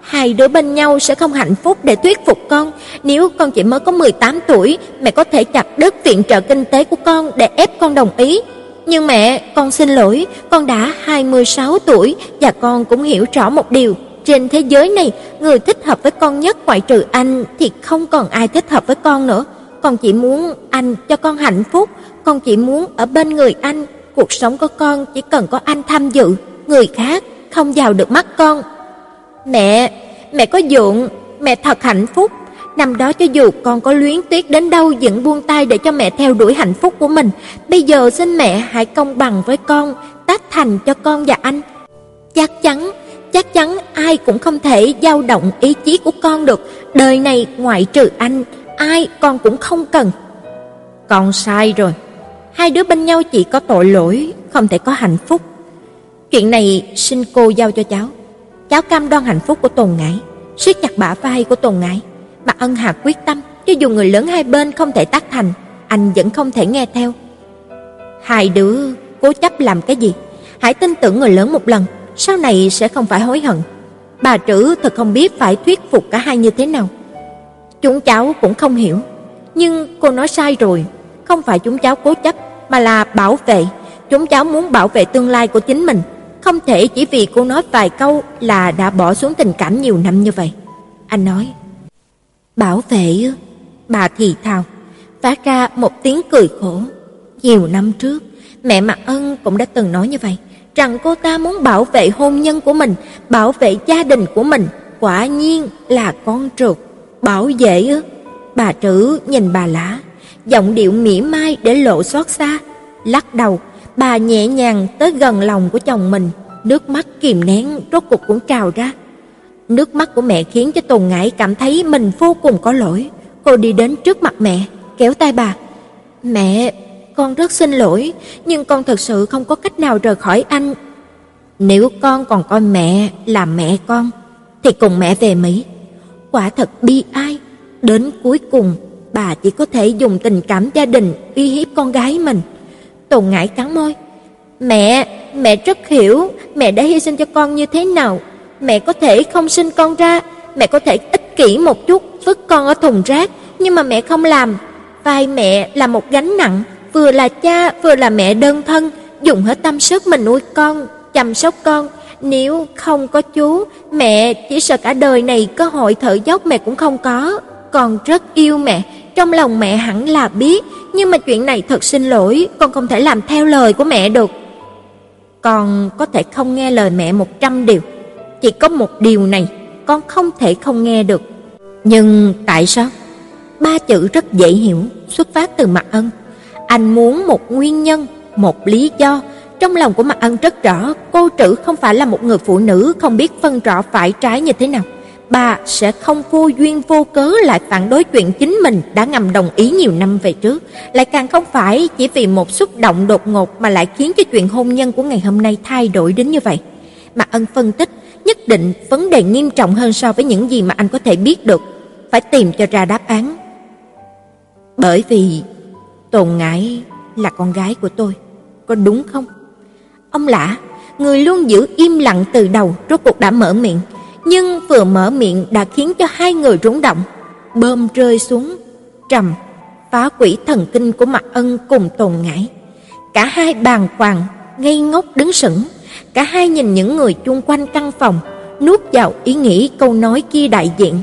hai đứa bên nhau sẽ không hạnh phúc để thuyết phục con. Nếu con chỉ mới có 18 tuổi, mẹ có thể chặt đứt viện trợ kinh tế của con để ép con đồng ý. Nhưng mẹ, con xin lỗi, con đã 26 tuổi và con cũng hiểu rõ một điều, trên thế giới này, người thích hợp với con nhất ngoại trừ anh thì không còn ai thích hợp với con nữa. Con chỉ muốn anh cho con hạnh phúc, con chỉ muốn ở bên người anh, cuộc sống của con chỉ cần có anh tham dự, người khác không vào được mắt con. Mẹ, mẹ có dụng mẹ thật hạnh phúc. Năm đó cho dù con có luyến tiếc đến đâu vẫn buông tay để cho mẹ theo đuổi hạnh phúc của mình. Bây giờ xin mẹ hãy công bằng với con, tác thành cho con và anh. Chắc chắn, chắc chắn ai cũng không thể dao động ý chí của con được. Đời này ngoại trừ anh, ai con cũng không cần. Con sai rồi. Hai đứa bên nhau chỉ có tội lỗi, không thể có hạnh phúc. Chuyện này xin cô giao cho cháu. Cháu cam đoan hạnh phúc của Tồn Ngải, siết chặt bả vai của Tồn Ngải. mà Ân Hà quyết tâm, cho dù người lớn hai bên không thể tác thành, anh vẫn không thể nghe theo. Hai đứa cố chấp làm cái gì? Hãy tin tưởng người lớn một lần, sau này sẽ không phải hối hận. Bà Trữ thật không biết phải thuyết phục cả hai như thế nào. Chúng cháu cũng không hiểu, nhưng cô nói sai rồi, không phải chúng cháu cố chấp mà là bảo vệ, chúng cháu muốn bảo vệ tương lai của chính mình không thể chỉ vì cô nói vài câu là đã bỏ xuống tình cảm nhiều năm như vậy. Anh nói, bảo vệ Bà thì thào, phát ra một tiếng cười khổ. Nhiều năm trước, mẹ Mạc Ân cũng đã từng nói như vậy, rằng cô ta muốn bảo vệ hôn nhân của mình, bảo vệ gia đình của mình, quả nhiên là con trượt. Bảo vệ ư? Bà Trữ nhìn bà Lã, giọng điệu mỉa mai để lộ xót xa, lắc đầu, Bà nhẹ nhàng tới gần lòng của chồng mình, nước mắt kìm nén rốt cuộc cũng trào ra. Nước mắt của mẹ khiến cho Tồn Ngải cảm thấy mình vô cùng có lỗi. Cô đi đến trước mặt mẹ, kéo tay bà. "Mẹ, con rất xin lỗi, nhưng con thật sự không có cách nào rời khỏi anh. Nếu con còn coi mẹ là mẹ con thì cùng mẹ về Mỹ." Quả thật bi ai, đến cuối cùng bà chỉ có thể dùng tình cảm gia đình uy hiếp con gái mình. Tồn Ngải cắn môi. "Mẹ, mẹ rất hiểu mẹ đã hy sinh cho con như thế nào. Mẹ có thể không sinh con ra, mẹ có thể ích kỷ một chút, vứt con ở thùng rác, nhưng mà mẹ không làm. Vai mẹ là một gánh nặng, vừa là cha vừa là mẹ đơn thân, dùng hết tâm sức mình nuôi con, chăm sóc con. Nếu không có chú, mẹ chỉ sợ cả đời này cơ hội thở dốc mẹ cũng không có. Con rất yêu mẹ, trong lòng mẹ hẳn là biết, nhưng mà chuyện này thật xin lỗi, con không thể làm theo lời của mẹ được. Con có thể không nghe lời mẹ một trăm điều, chỉ có một điều này con không thể không nghe được. Nhưng tại sao? Ba chữ rất dễ hiểu, xuất phát từ mặt Ân. Anh muốn một nguyên nhân, một lý do. Trong lòng của Mạc Ân rất rõ, cô Trử không phải là một người phụ nữ không biết phân rõ phải trái như thế nào. Bà sẽ không vô duyên vô cớ lại phản đối chuyện chính mình đã ngầm đồng ý nhiều năm về trước, lại càng không phải chỉ vì một xúc động đột ngột mà lại khiến cho chuyện hôn nhân của ngày hôm nay thay đổi đến như vậy. Mạc Ân phân tích, nhất định vấn đề nghiêm trọng hơn so với những gì mà anh có thể biết được, phải tìm cho ra đáp án. Bởi vì Tồn Ngải là con gái của tôi, có đúng không? Ông lạ, người luôn giữ im lặng từ đầu rốt cuộc đã mở miệng, nhưng vừa mở miệng đã khiến cho hai người rung động, bơm rơi xuống, trầm, phá quỷ thần kinh của Mạc Ân cùng Tồn ngãi. Cả hai bàng hoàng, ngây ngốc đứng sững, cả hai nhìn những người chung quanh căn phòng, nuốt vào ý nghĩ câu nói kia đại diện.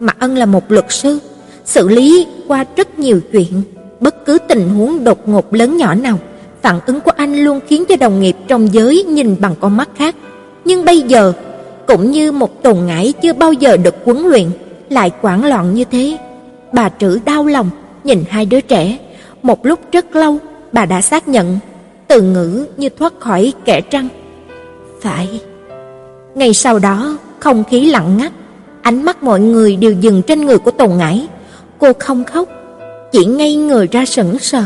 Mạc Ân là một luật sư, xử lý qua rất nhiều chuyện, bất cứ tình huống đột ngột lớn nhỏ nào, phản ứng của anh luôn khiến cho đồng nghiệp trong giới nhìn bằng con mắt khác. Nhưng bây giờ, cũng như một tồn ngải chưa bao giờ được huấn luyện, lại quảng loạn như thế. Bà trữ đau lòng nhìn hai đứa trẻ, một lúc rất lâu bà đã xác nhận, từ ngữ như thoát khỏi kẻ trăng. Phải. Ngày sau đó, không khí lặng ngắt, ánh mắt mọi người đều dừng trên người của Tồn Ngải. Cô không khóc, chỉ ngây người ra sững sờ.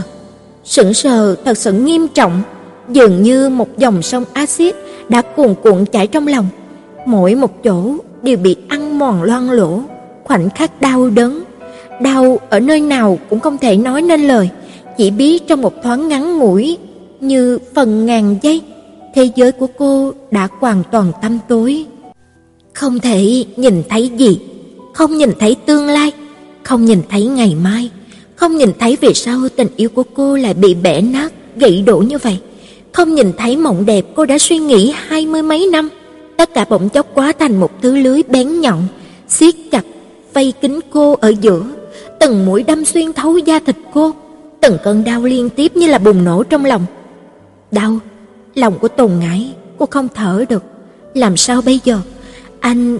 Sững sờ thật sự nghiêm trọng, dường như một dòng sông axit đã cuồn cuộn chảy trong lòng. Mỗi một chỗ đều bị ăn mòn loang lỗ, khoảnh khắc đau đớn. Đau ở nơi nào cũng không thể nói nên lời, chỉ biết trong một thoáng ngắn ngủi như phần ngàn giây, thế giới của cô đã hoàn toàn tăm tối. Không thể nhìn thấy gì, không nhìn thấy tương lai, không nhìn thấy ngày mai, không nhìn thấy vì sao tình yêu của cô lại bị bẻ nát, gãy đổ như vậy, không nhìn thấy mộng đẹp cô đã suy nghĩ hai mươi mấy năm, tất cả bỗng chốc quá thành một thứ lưới bén nhọn, siết chặt vây kín cô ở giữa, từng mũi đâm xuyên thấu da thịt cô, từng cơn đau liên tiếp như là bùng nổ trong lòng. Đau, lòng của Tùng Ngải, cô không thở được, làm sao bây giờ? Anh,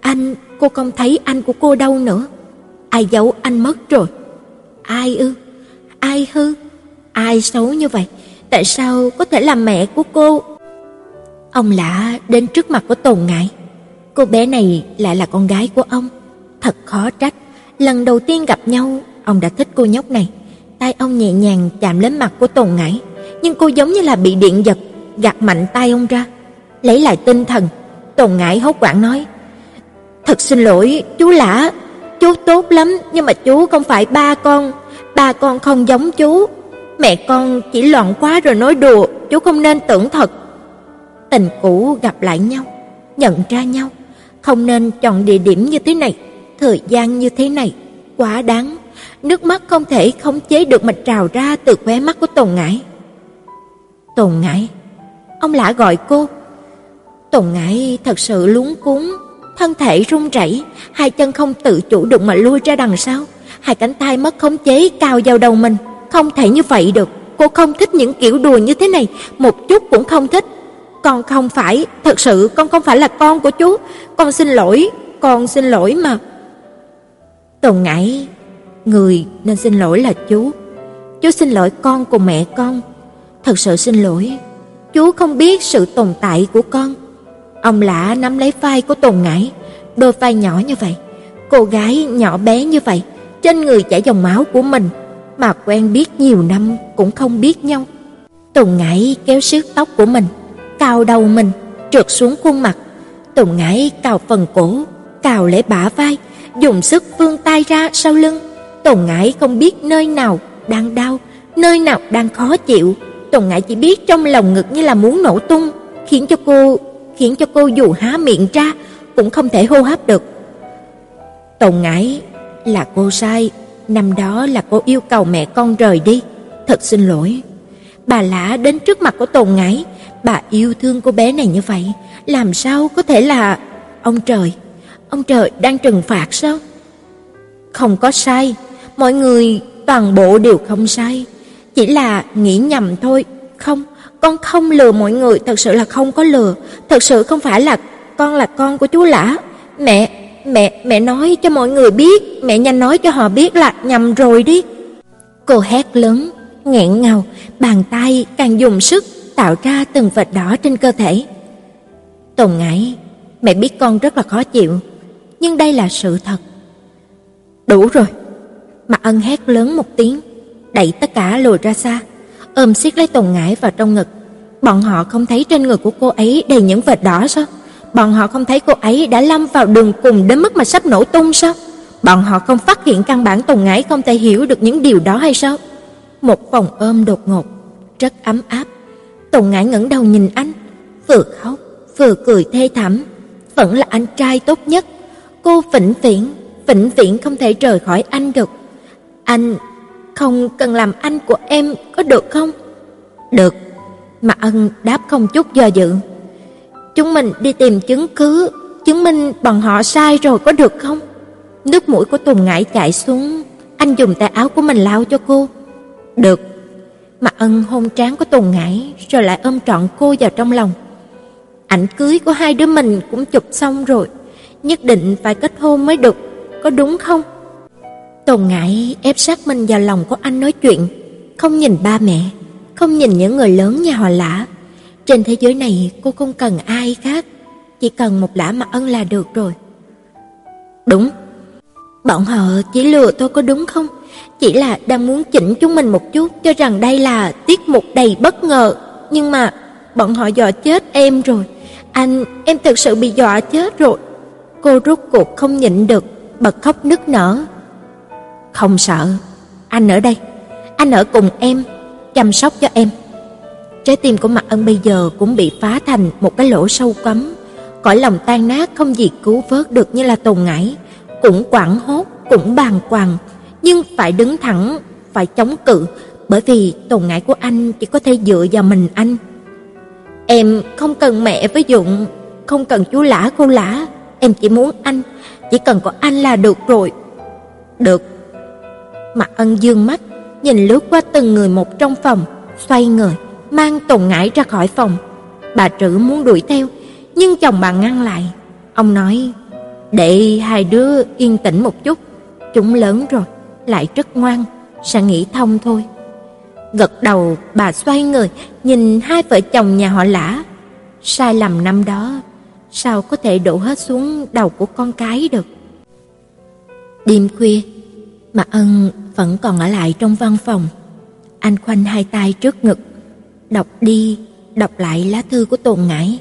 anh, cô không thấy anh của cô đâu nữa. Ai giấu anh mất rồi? Ai ư? Ai hư? Ai xấu như vậy? Tại sao có thể là mẹ của cô? Ông lạ đến trước mặt của Tồn Ngải. Cô bé này lại là con gái của ông. Thật khó trách. Lần đầu tiên gặp nhau, ông đã thích cô nhóc này. Tay ông nhẹ nhàng chạm lên mặt của Tồn Ngải, nhưng cô giống như là bị điện giật, gạt mạnh tay ông ra. Lấy lại tinh thần, Tồn Ngải hốt hoảng nói: "Thật xin lỗi, chú Lã, chú tốt lắm, nhưng mà chú không phải ba con, ba con không giống chú. Mẹ con chỉ loạn quá rồi nói đùa, chú không nên tưởng thật." Tình cũ gặp lại nhau, nhận ra nhau, không nên chọn địa điểm như thế này, thời gian như thế này, quá đáng. Nước mắt không thể khống chế được mà trào ra từ khóe mắt của Tồn Ngải. Tồn Ngải, ông lã gọi cô. Tồn Ngải thật sự luống cuống, thân thể run rẩy, hai chân không tự chủ được mà lui ra đằng sau, hai cánh tay mất khống chế cao vào đầu mình, không thể như vậy được. Cô không thích những kiểu đùa như thế này, một chút cũng không thích. Con không phải, thật sự con không phải là con của chú, con xin lỗi, con xin lỗi mà. tùng Ngải, người nên xin lỗi là chú. Chú xin lỗi con cùng mẹ con. Thật sự xin lỗi, chú không biết sự tồn tại của con. Ông lã nắm lấy vai của Tồn Ngải, đôi vai nhỏ như vậy, cô gái nhỏ bé như vậy, trên người chảy dòng máu của mình mà quen biết nhiều năm cũng không biết nhau. Tồn Ngải kéo siết tóc của mình, cào đầu mình, trượt xuống khuôn mặt. Tùng Ngải cào phần cổ, cào lấy bả vai, dùng sức vươn tay ra sau lưng. Tùng Ngải không biết nơi nào đang đau, nơi nào đang khó chịu. Tùng Ngải chỉ biết trong lòng ngực như là muốn nổ tung, khiến cho cô khiến cho cô dù há miệng ra cũng không thể hô hấp được. Tồn Ngải là cô sai, năm đó là cô yêu cầu mẹ con rời đi, thật xin lỗi. Bà Lã đến trước mặt của Tồn Ngải, bà yêu thương cô bé này như vậy, làm sao có thể là ông trời, ông trời đang trừng phạt sao? Không có sai, mọi người toàn bộ đều không sai, chỉ là nghĩ nhầm thôi. Không, con không lừa mọi người, thật sự là không có lừa, thật sự không phải là con là con của chú Lã. Mẹ, mẹ, mẹ nói cho mọi người biết, mẹ nhanh nói cho họ biết là nhầm rồi đi. Cô hét lớn, nghẹn ngào, bàn tay càng dùng sức tạo ra từng vệt đỏ trên cơ thể. Tồn Ngải, mẹ biết con rất là khó chịu, nhưng đây là sự thật. Đủ rồi. Mạc Ân hét lớn một tiếng, đẩy tất cả lùi ra xa, ôm siết lấy Tùng Ngải vào trong ngực. Bọn họ không thấy trên người của cô ấy đầy những vệt đỏ sao? Bọn họ không thấy cô ấy đã lâm vào đường cùng đến mức mà sắp nổ tung sao? Bọn họ không phát hiện căn bản Tùng Ngải không thể hiểu được những điều đó hay sao? Một vòng ôm đột ngột, rất ấm áp. Tùng Ngải ngẩng đầu nhìn anh, vừa khóc vừa cười thê thảm, vẫn là anh trai tốt nhất. Cô vĩnh viễn, vĩnh viễn không thể rời khỏi anh được. Anh không cần làm anh của em có được không? Được. Mà Ân đáp không chút do dự. Chúng mình đi tìm chứng cứ, chứng minh bọn họ sai rồi có được không? Nước mũi của Tùng Ngải chảy xuống, anh dùng tay áo của mình lau cho cô. Được. Mà Ân hôn trán của Tùng Ngải rồi lại ôm trọn cô vào trong lòng. Ảnh cưới của hai đứa mình cũng chụp xong rồi, nhất định phải kết hôn mới được, có đúng không? Tồn ngại ép sát mình vào lòng của anh nói chuyện, không nhìn ba mẹ, không nhìn những người lớn nhà họ Lã. Trên thế giới này cô không cần ai khác, chỉ cần một Lã mà Ân là được rồi. Đúng. Bọn họ chỉ lừa tôi có đúng không? Chỉ là đang muốn chỉnh chúng mình một chút cho rằng đây là tiết mục đầy bất ngờ, nhưng mà bọn họ dọa chết em rồi. Anh, em thực sự bị dọa chết rồi. Cô rốt cuộc không nhịn được, bật khóc nức nở. Không sợ, anh ở đây, anh ở cùng em, chăm sóc cho em. Trái tim của Mạc Ân bây giờ cũng bị phá thành một cái lỗ sâu quắm, cõi lòng tan nát không gì cứu vớt được như là tồn ngải, cũng quảng hốt, cũng bàng hoàng, nhưng phải đứng thẳng, phải chống cự, bởi vì tồn ngải của anh chỉ có thể dựa vào mình anh. Em không cần mẹ với Dụng, không cần chú Lã cô Lã, em chỉ muốn anh, chỉ cần có anh là được rồi. Được. Mặt Ân dương mắt, nhìn lướt qua từng người một trong phòng, xoay người, mang Tùng Ngải ra khỏi phòng. Bà Trữ muốn đuổi theo, nhưng chồng bà ngăn lại. Ông nói: "Để hai đứa yên tĩnh một chút, chúng lớn rồi, lại rất ngoan, sẽ nghĩ thông thôi." Gật đầu, bà xoay người, nhìn hai vợ chồng nhà họ Lã. Sai lầm năm đó, sao có thể đổ hết xuống đầu của con cái được. Đêm khuya, Mạc Ân vẫn còn ở lại trong văn phòng. Anh khoanh hai tay trước ngực, đọc đi, đọc lại lá thư của Tôn ngãi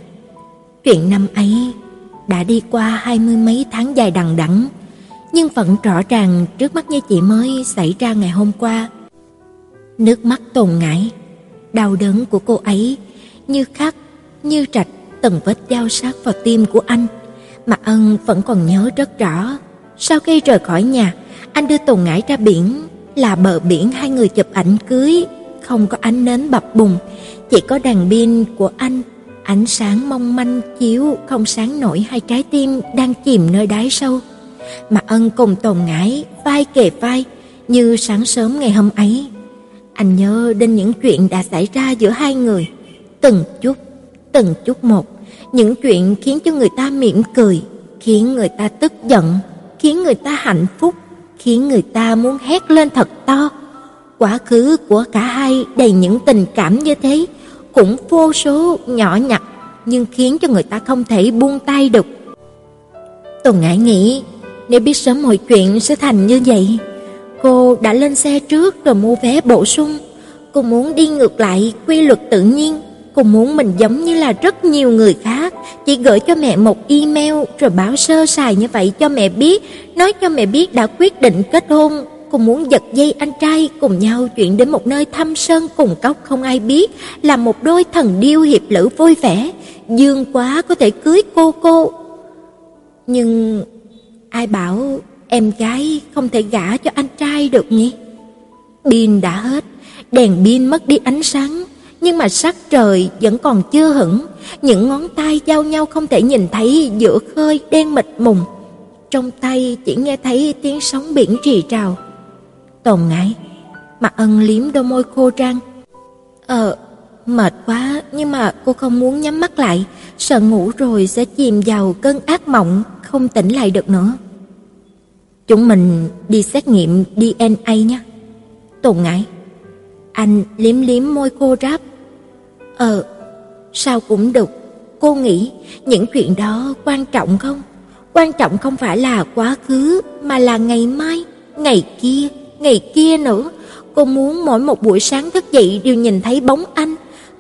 Chuyện năm ấy đã đi qua hai mươi mấy tháng dài đằng đẵng, nhưng vẫn rõ ràng trước mắt như chị mới xảy ra ngày hôm qua. Nước mắt tồn ngãi đau đớn của cô ấy như khắc, như rạch từng vết dao sát vào tim của anh. Mà Ân vẫn còn nhớ rất rõ. Sau khi rời khỏi nhà, anh đưa Tồn Ngải ra biển, là bờ biển hai người chụp ảnh cưới, không có ánh nến bập bùng, chỉ có đèn pin của anh, ánh sáng mong manh chiếu không sáng nổi hai trái tim đang chìm nơi đáy sâu. Mà Ân cùng Tồn ngãi vai kề vai như sáng sớm ngày hôm ấy. Anh nhớ đến những chuyện đã xảy ra giữa hai người, từng chút, từng chút một, những chuyện khiến cho người ta mỉm cười, khiến người ta tức giận, khiến người ta hạnh phúc, khiến người ta muốn hét lên thật to. Quá khứ của cả hai đầy những tình cảm như thế, cũng vô số nhỏ nhặt nhưng khiến cho người ta không thể buông tay được. Tôi ngại nghĩ, nếu biết sớm mọi chuyện sẽ thành như vậy, Cô đã lên xe trước rồi mua vé bổ sung. Cô muốn đi ngược lại quy luật tự nhiên. Cô muốn mình giống như là rất nhiều người khác, chỉ gửi cho mẹ một email rồi báo sơ sài như vậy cho mẹ biết, nói cho mẹ biết đã quyết định kết hôn. Cô muốn giật dây anh trai cùng nhau chuyển đến một nơi thăm sơn cùng cốc không ai biết, là một đôi thần điêu hiệp lữ vui vẻ, dương quá có thể cưới cô cô. Nhưng ai bảo em gái không thể gả cho anh trai được nhỉ? Pin đã hết, đèn pin mất đi ánh sáng, nhưng mà sắc trời vẫn còn chưa hửng, những ngón tay giao nhau không thể nhìn thấy giữa khơi đen mịt mùng. Trong tay chỉ nghe thấy tiếng sóng biển rì rào. Tồn ngại, Mặt Ân liếm đôi môi khô răng. Ờ, mệt quá, nhưng mà cô không muốn nhắm mắt lại, sợ ngủ rồi sẽ chìm vào cơn ác mộng, không tỉnh lại được nữa. Chúng mình đi xét nghiệm DNA nhé. Tồn ngại. Anh liếm liếm môi khô ráp. Ờ, sao cũng được. Cô nghĩ những chuyện đó quan trọng không? Quan trọng không phải là quá khứ mà là ngày mai, ngày kia, ngày kia nữa. Cô muốn mỗi một buổi sáng thức dậy đều nhìn thấy bóng anh.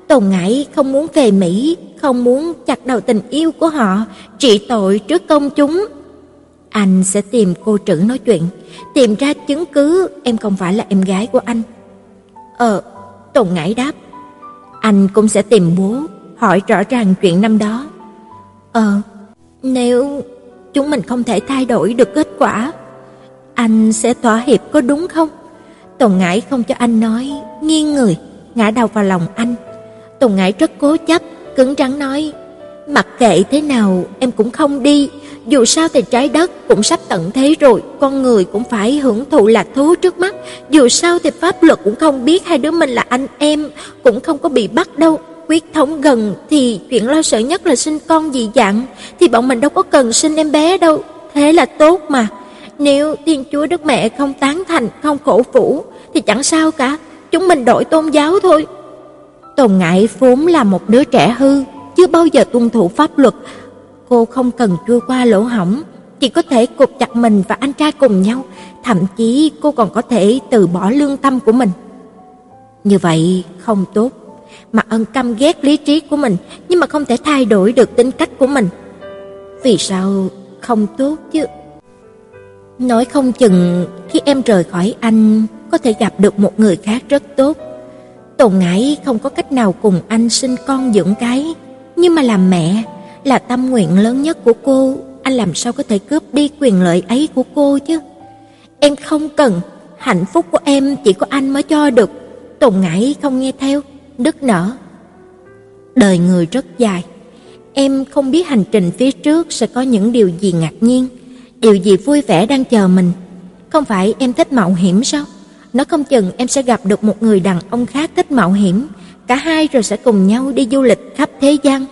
Tồn ngại không muốn về Mỹ, không muốn chặt đầu tình yêu của họ, trị tội trước công chúng. Anh sẽ tìm cô trữ nói chuyện, tìm ra chứng cứ em không phải là em gái của anh. Ờ, Tồn ngại đáp. Anh cũng sẽ tìm bố, hỏi rõ ràng chuyện năm đó. Ờ, nếu chúng mình không thể thay đổi được kết quả, anh sẽ thỏa hiệp có đúng không? Tùng Ngải không cho anh nói, nghiêng người, ngã đầu vào lòng anh. Tùng Ngải rất cố chấp, cứng rắn nói, mặc kệ thế nào em cũng không đi, dù sao thì trái đất cũng sắp tận thế rồi, con người cũng phải hưởng thụ lạc thú trước mắt, dù sao thì pháp luật cũng không biết hai đứa mình là anh em, cũng không có bị bắt đâu. Quyết thống gần thì chuyện lo sợ nhất là sinh con dị dạng, thì bọn mình đâu có cần sinh em bé đâu, thế là tốt mà. Nếu Thiên Chúa Đức Mẹ không tán thành, không khổ phủ thì chẳng sao cả, chúng mình đổi tôn giáo thôi. Tồn Ngại vốn là một đứa trẻ hư, chưa bao giờ tuân thủ pháp luật. Cô không cần chui qua lỗ hỏng chỉ có thể cột chặt mình và anh trai cùng nhau, thậm chí cô còn có thể từ bỏ lương tâm của mình. Như vậy không tốt. Mạc Ân căm ghét lý trí của mình, nhưng mà không thể thay đổi được tính cách của mình. Vì sao không tốt chứ? Nói không chừng khi em rời khỏi anh có thể gặp được một người khác rất tốt. Tồn ngãi không có cách nào cùng anh sinh con dưỡng cái, nhưng mà làm mẹ là tâm nguyện lớn nhất của cô, anh làm sao có thể cướp đi quyền lợi ấy của cô chứ? Em không cần, hạnh phúc của em chỉ có anh mới cho được. tùng Ngải không nghe theo, đứt nở. Đời người rất dài, em không biết hành trình phía trước sẽ có những điều gì ngạc nhiên điều gì vui vẻ đang chờ mình. Không phải em thích mạo hiểm sao? Nó không chừng em sẽ gặp được một người đàn ông khác thích mạo hiểm, cả hai rồi sẽ cùng nhau đi du lịch khắp thế gian.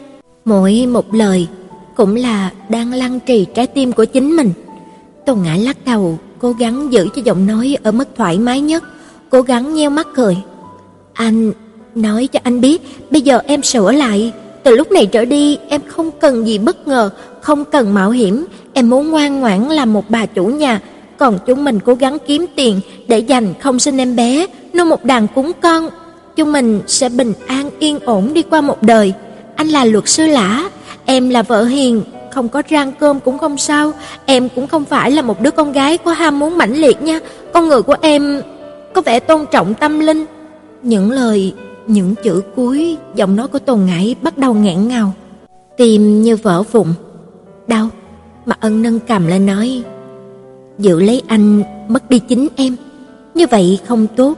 Mỗi một lời cũng là đang lăn trì trái tim của chính mình. Tôn Ngã lắc đầu, cố gắng giữ cho giọng nói ở mức thoải mái nhất, cố gắng nheo mắt cười. Anh nói cho anh biết, bây giờ em sửa lại, từ lúc này trở đi em không cần gì bất ngờ, không cần mạo hiểm, em muốn ngoan ngoãn làm một bà chủ nhà, còn chúng mình cố gắng kiếm tiền để dành không sinh em bé, nuôi một đàn cúng con, chúng mình sẽ bình an yên ổn đi qua một đời. Anh là luật sư lã, em là vợ hiền, không có rang cơm cũng không sao, em cũng không phải là một đứa con gái có ham muốn mãnh liệt nha, con người của em có vẻ tôn trọng tâm linh. Những lời, những chữ cuối, giọng nói của Tôn Ngải bắt đầu nghẹn ngào, tim như vỡ vụn. Đau, mà ân nâng cầm lên nói, giữ lấy anh mất đi chính em, như vậy không tốt.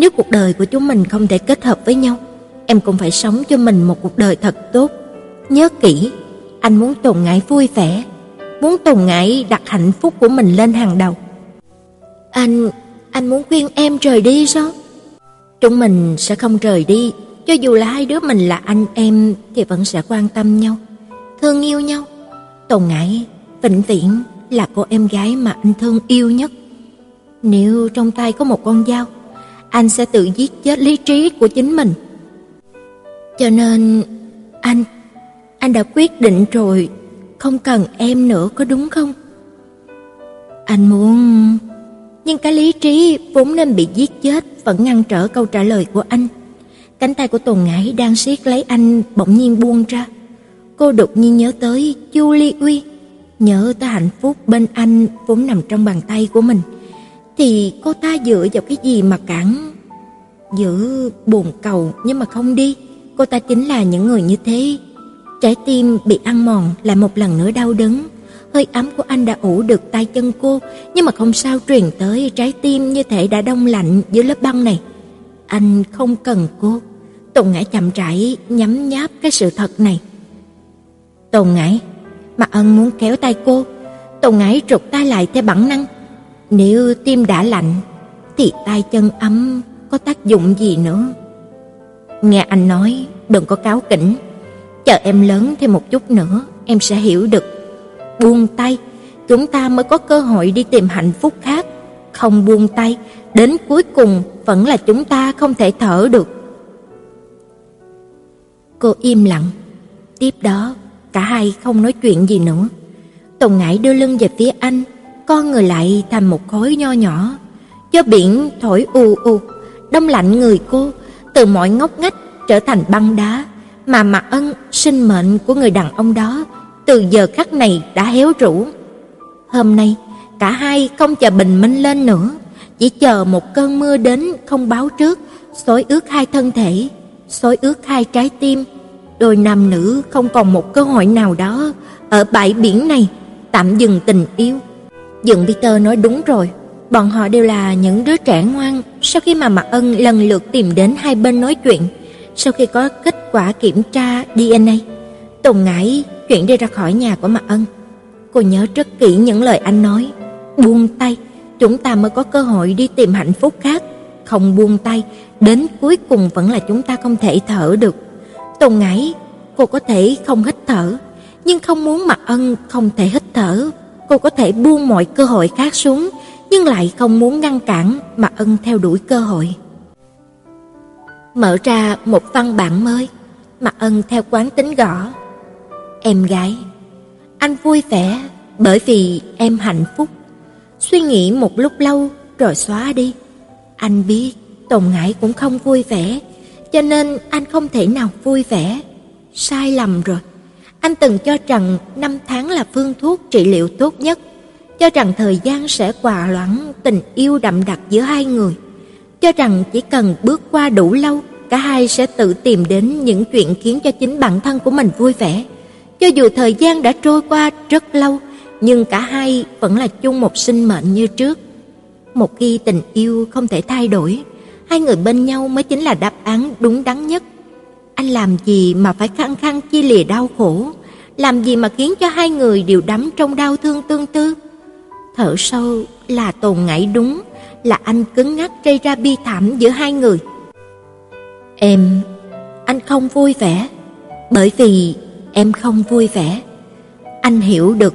Nếu cuộc đời của chúng mình không thể kết hợp với nhau, em cũng phải sống cho mình một cuộc đời thật tốt. Nhớ kỹ, anh muốn Tùng Ngải vui vẻ, muốn Tùng Ngải đặt hạnh phúc của mình lên hàng đầu. Anh, anh muốn khuyên em rời đi sao? Chúng mình sẽ không rời đi, cho dù là hai đứa mình là anh em thì vẫn sẽ quan tâm nhau, thương yêu nhau. Tồn Ngải vĩnh viễn là cô em gái mà anh thương yêu nhất. Nếu trong tay có một con dao, anh sẽ tự giết chết lý trí của chính mình. Cho nên anh anh đã quyết định rồi, không cần em nữa có đúng không? Anh muốn nhưng cái lý trí vốn nên bị giết chết vẫn ngăn trở câu trả lời của anh. Cánh tay của Tồn Ngải đang siết lấy anh bỗng nhiên buông ra. Cô đột nhiên nhớ tới Chu Ly Uy, nhớ tới hạnh phúc bên anh vốn nằm trong bàn tay của mình. Thì cô ta dựa vào cái gì mà cản? Giữ bồn cầu nhưng mà không đi. Cô ta chính là những người như thế. Trái tim bị ăn mòn lại một lần nữa đau đớn. Hơi ấm của anh đã ủ được tay chân cô, nhưng mà không sao truyền tới trái tim như thể đã đông lạnh dưới lớp băng này. Anh không cần cô. Tùng Ngải chậm rãi nhấm nháp cái sự thật này. Tùng Ngải, mà Ân muốn kéo tay cô, Tùng Ngải trục tay lại theo bản năng. Nếu tim đã lạnh thì tay chân ấm có tác dụng gì nữa. Nghe anh nói, đừng có cáo kỉnh. Chờ em lớn thêm một chút nữa, em sẽ hiểu được. Buông tay, chúng ta mới có cơ hội đi tìm hạnh phúc khác. Không buông tay, đến cuối cùng vẫn là chúng ta không thể thở được. Cô im lặng. Tiếp đó, cả hai không nói chuyện gì nữa. Tùng Ngải đưa lưng về phía anh, con người lại thành một khối nho nhỏ. Gió biển thổi u u, đông lạnh người cô, từ mọi ngóc ngách trở thành băng đá, mà mặt Ân, sinh mệnh của người đàn ông đó, từ giờ khắc này đã héo rũ. Hôm nay, cả hai không chờ bình minh lên nữa, chỉ chờ một cơn mưa đến không báo trước, xối ướt hai thân thể, xối ướt hai trái tim. Đôi nam nữ không còn một cơ hội nào đó ở bãi biển này tạm dừng tình yêu. Dượng Peter nói đúng rồi, bọn họ đều là những đứa trẻ ngoan. Sau khi mà Mạc Ân lần lượt tìm đến hai bên nói chuyện, sau khi có kết quả kiểm tra DNA, Tùng Ngải chuyển đi ra khỏi nhà của Mạc Ân. Cô nhớ rất kỹ những lời anh nói, buông tay, chúng ta mới có cơ hội đi tìm hạnh phúc khác, không buông tay, đến cuối cùng vẫn là chúng ta không thể thở được. Tùng Ngải, cô có thể không hít thở, nhưng không muốn Mạc Ân không thể hít thở, cô có thể buông mọi cơ hội khác xuống, nhưng lại không muốn ngăn cản mà Ân theo đuổi cơ hội. Mở ra một văn bản mới, mà Ân theo quán tính gõ. Em gái, anh vui vẻ bởi vì em hạnh phúc. Suy nghĩ một lúc lâu rồi xóa đi. Anh biết Tồn Ngãi cũng không vui vẻ, cho nên anh không thể nào vui vẻ. Sai lầm rồi. Anh từng cho rằng năm tháng là phương thuốc trị liệu tốt nhất, cho rằng thời gian sẽ hòa loãng tình yêu đậm đặc giữa hai người, cho rằng chỉ cần bước qua đủ lâu, cả hai sẽ tự tìm đến những chuyện khiến cho chính bản thân của mình vui vẻ. Cho dù thời gian đã trôi qua rất lâu, nhưng cả hai vẫn là chung một sinh mệnh như trước. Một khi tình yêu không thể thay đổi, hai người bên nhau mới chính là đáp án đúng đắn nhất. Anh làm gì mà phải khăng khăng chia lìa đau khổ, làm gì mà khiến cho hai người đều đắm trong đau thương tương tư. Thở sâu là tồn ngại đúng, là anh cứng ngắc gây ra bi thảm giữa hai người. Em, anh không vui vẻ, bởi vì em không vui vẻ. Anh hiểu được,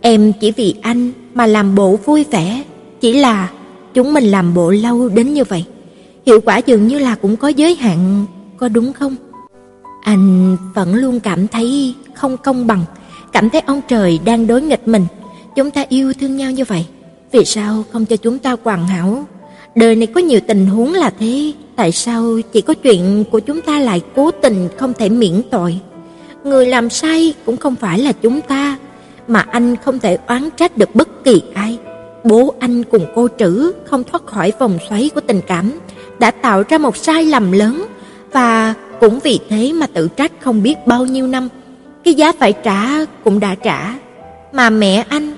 em chỉ vì anh mà làm bộ vui vẻ, chỉ là chúng mình làm bộ lâu đến như vậy. Hiệu quả dường như là cũng có giới hạn, có đúng không? Anh vẫn luôn cảm thấy không công bằng, cảm thấy ông trời đang đối nghịch mình. Chúng ta yêu thương nhau như vậy, vì sao không cho chúng ta hoàn hảo? Đời này có nhiều tình huống là thế, tại sao chỉ có chuyện của chúng ta lại cố tình không thể miễn tội? Người làm sai cũng không phải là chúng ta, mà anh không thể oán trách được bất kỳ ai. Bố anh cùng cô Trữ không thoát khỏi vòng xoáy của tình cảm, đã tạo ra một sai lầm lớn và cũng vì thế mà tự trách không biết bao nhiêu năm. Cái giá phải trả cũng đã trả. Mà mẹ anh,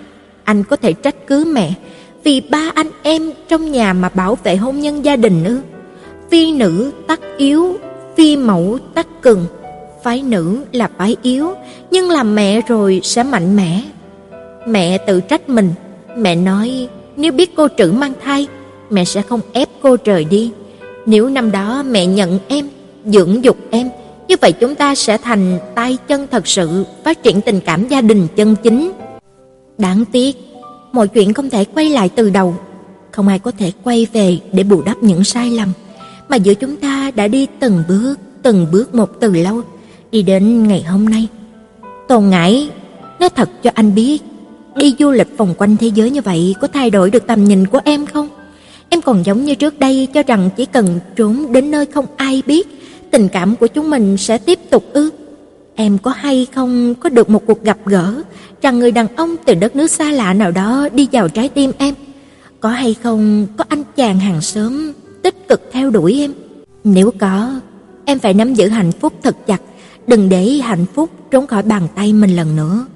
anh có thể trách cứ mẹ vì ba anh em trong nhà mà bảo vệ hôn nhân gia đình ư? Phi nữ tắc yếu, phi mẫu tắc cường. Phái nữ là phái yếu, nhưng làm mẹ rồi sẽ mạnh mẽ. Mẹ tự trách mình, mẹ nói nếu biết cô trữ mang thai, mẹ sẽ không ép cô rời đi. Nếu năm đó mẹ nhận em, dưỡng dục em, như vậy chúng ta sẽ thành tay chân thật sự, phát triển tình cảm gia đình chân chính. Đáng tiếc, mọi chuyện không thể quay lại từ đầu, không ai có thể quay về để bù đắp những sai lầm mà giữa chúng ta đã đi từng bước, từng bước một từ lâu, đi đến ngày hôm nay. Tôn Ngải, nói thật cho anh biết, đi du lịch vòng quanh thế giới như vậy có thay đổi được tầm nhìn của em không? Em còn giống như trước đây cho rằng chỉ cần trốn đến nơi không ai biết, tình cảm của chúng mình sẽ tiếp tục ư? Em có hay không có được một cuộc gặp gỡ rằng người đàn ông từ đất nước xa lạ nào đó đi vào trái tim em? Có hay không có anh chàng hàng xóm tích cực theo đuổi em? Nếu có, em phải nắm giữ hạnh phúc thật chặt, đừng để hạnh phúc trốn khỏi bàn tay mình lần nữa.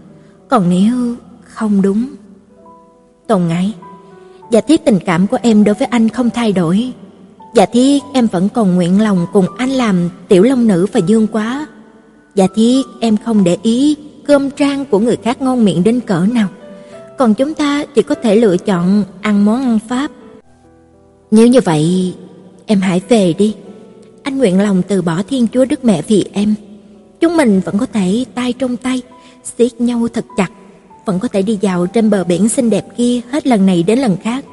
Còn nếu không đúng, Tồn ngại, giả thiết tình cảm của em đối với anh không thay đổi, Dạ thiết em vẫn còn nguyện lòng cùng anh làm tiểu long nữ và dương quá, Dạ thiết em không để ý cơm trang của người khác ngon miệng đến cỡ nào, còn chúng ta chỉ có thể lựa chọn ăn món ăn Pháp. Nếu như vậy, em hãy về đi. Anh nguyện lòng từ bỏ Thiên Chúa Đức Mẹ vì em. Chúng mình vẫn có thể tay trong tay, siết nhau thật chặt, vẫn có thể đi dạo trên bờ biển xinh đẹp kia hết lần này đến lần khác,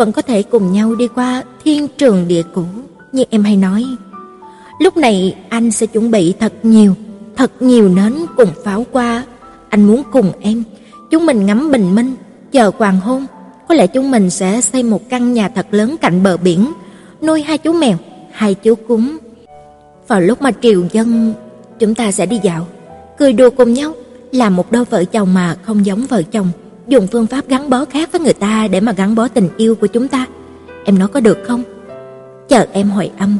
vẫn có thể cùng nhau đi qua thiên trường địa cũ, như em hay nói. Lúc này anh sẽ chuẩn bị thật nhiều, thật nhiều nến cùng pháo qua. Anh muốn cùng em, chúng mình ngắm bình minh, chờ hoàng hôn. Có lẽ chúng mình sẽ xây một căn nhà thật lớn cạnh bờ biển, nuôi hai chú mèo, hai chú cún. Vào lúc mà triều dân, chúng ta sẽ đi dạo, cười đùa cùng nhau, làm một đôi vợ chồng mà không giống vợ chồng, dùng phương pháp gắn bó khác với người ta để mà gắn bó tình yêu của chúng ta. Em nói có được không? Chờ em hồi âm.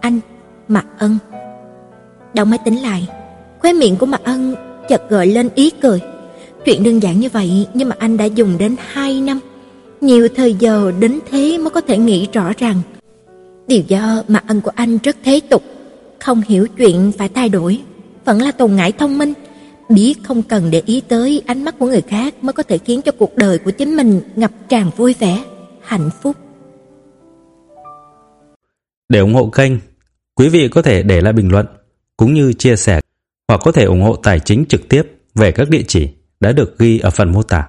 Anh, Mạc Ân. Đóng máy tính lại, khóe miệng của Mạc Ân chợt gợi lên ý cười. Chuyện đơn giản như vậy nhưng mà anh đã dùng đến 2 năm, nhiều thời giờ đến thế mới có thể nghĩ rõ ràng. Điều do Mạc Ân của anh rất thế tục, không hiểu chuyện phải thay đổi, vẫn là tồn ngại thông minh, biết không cần để ý tới ánh mắt của người khác mới có thể khiến cho cuộc đời của chính mình ngập tràn vui vẻ, hạnh phúc. Để ủng hộ kênh, quý vị có thể để lại bình luận cũng như chia sẻ hoặc có thể ủng hộ tài chính trực tiếp về các địa chỉ đã được ghi ở phần mô tả.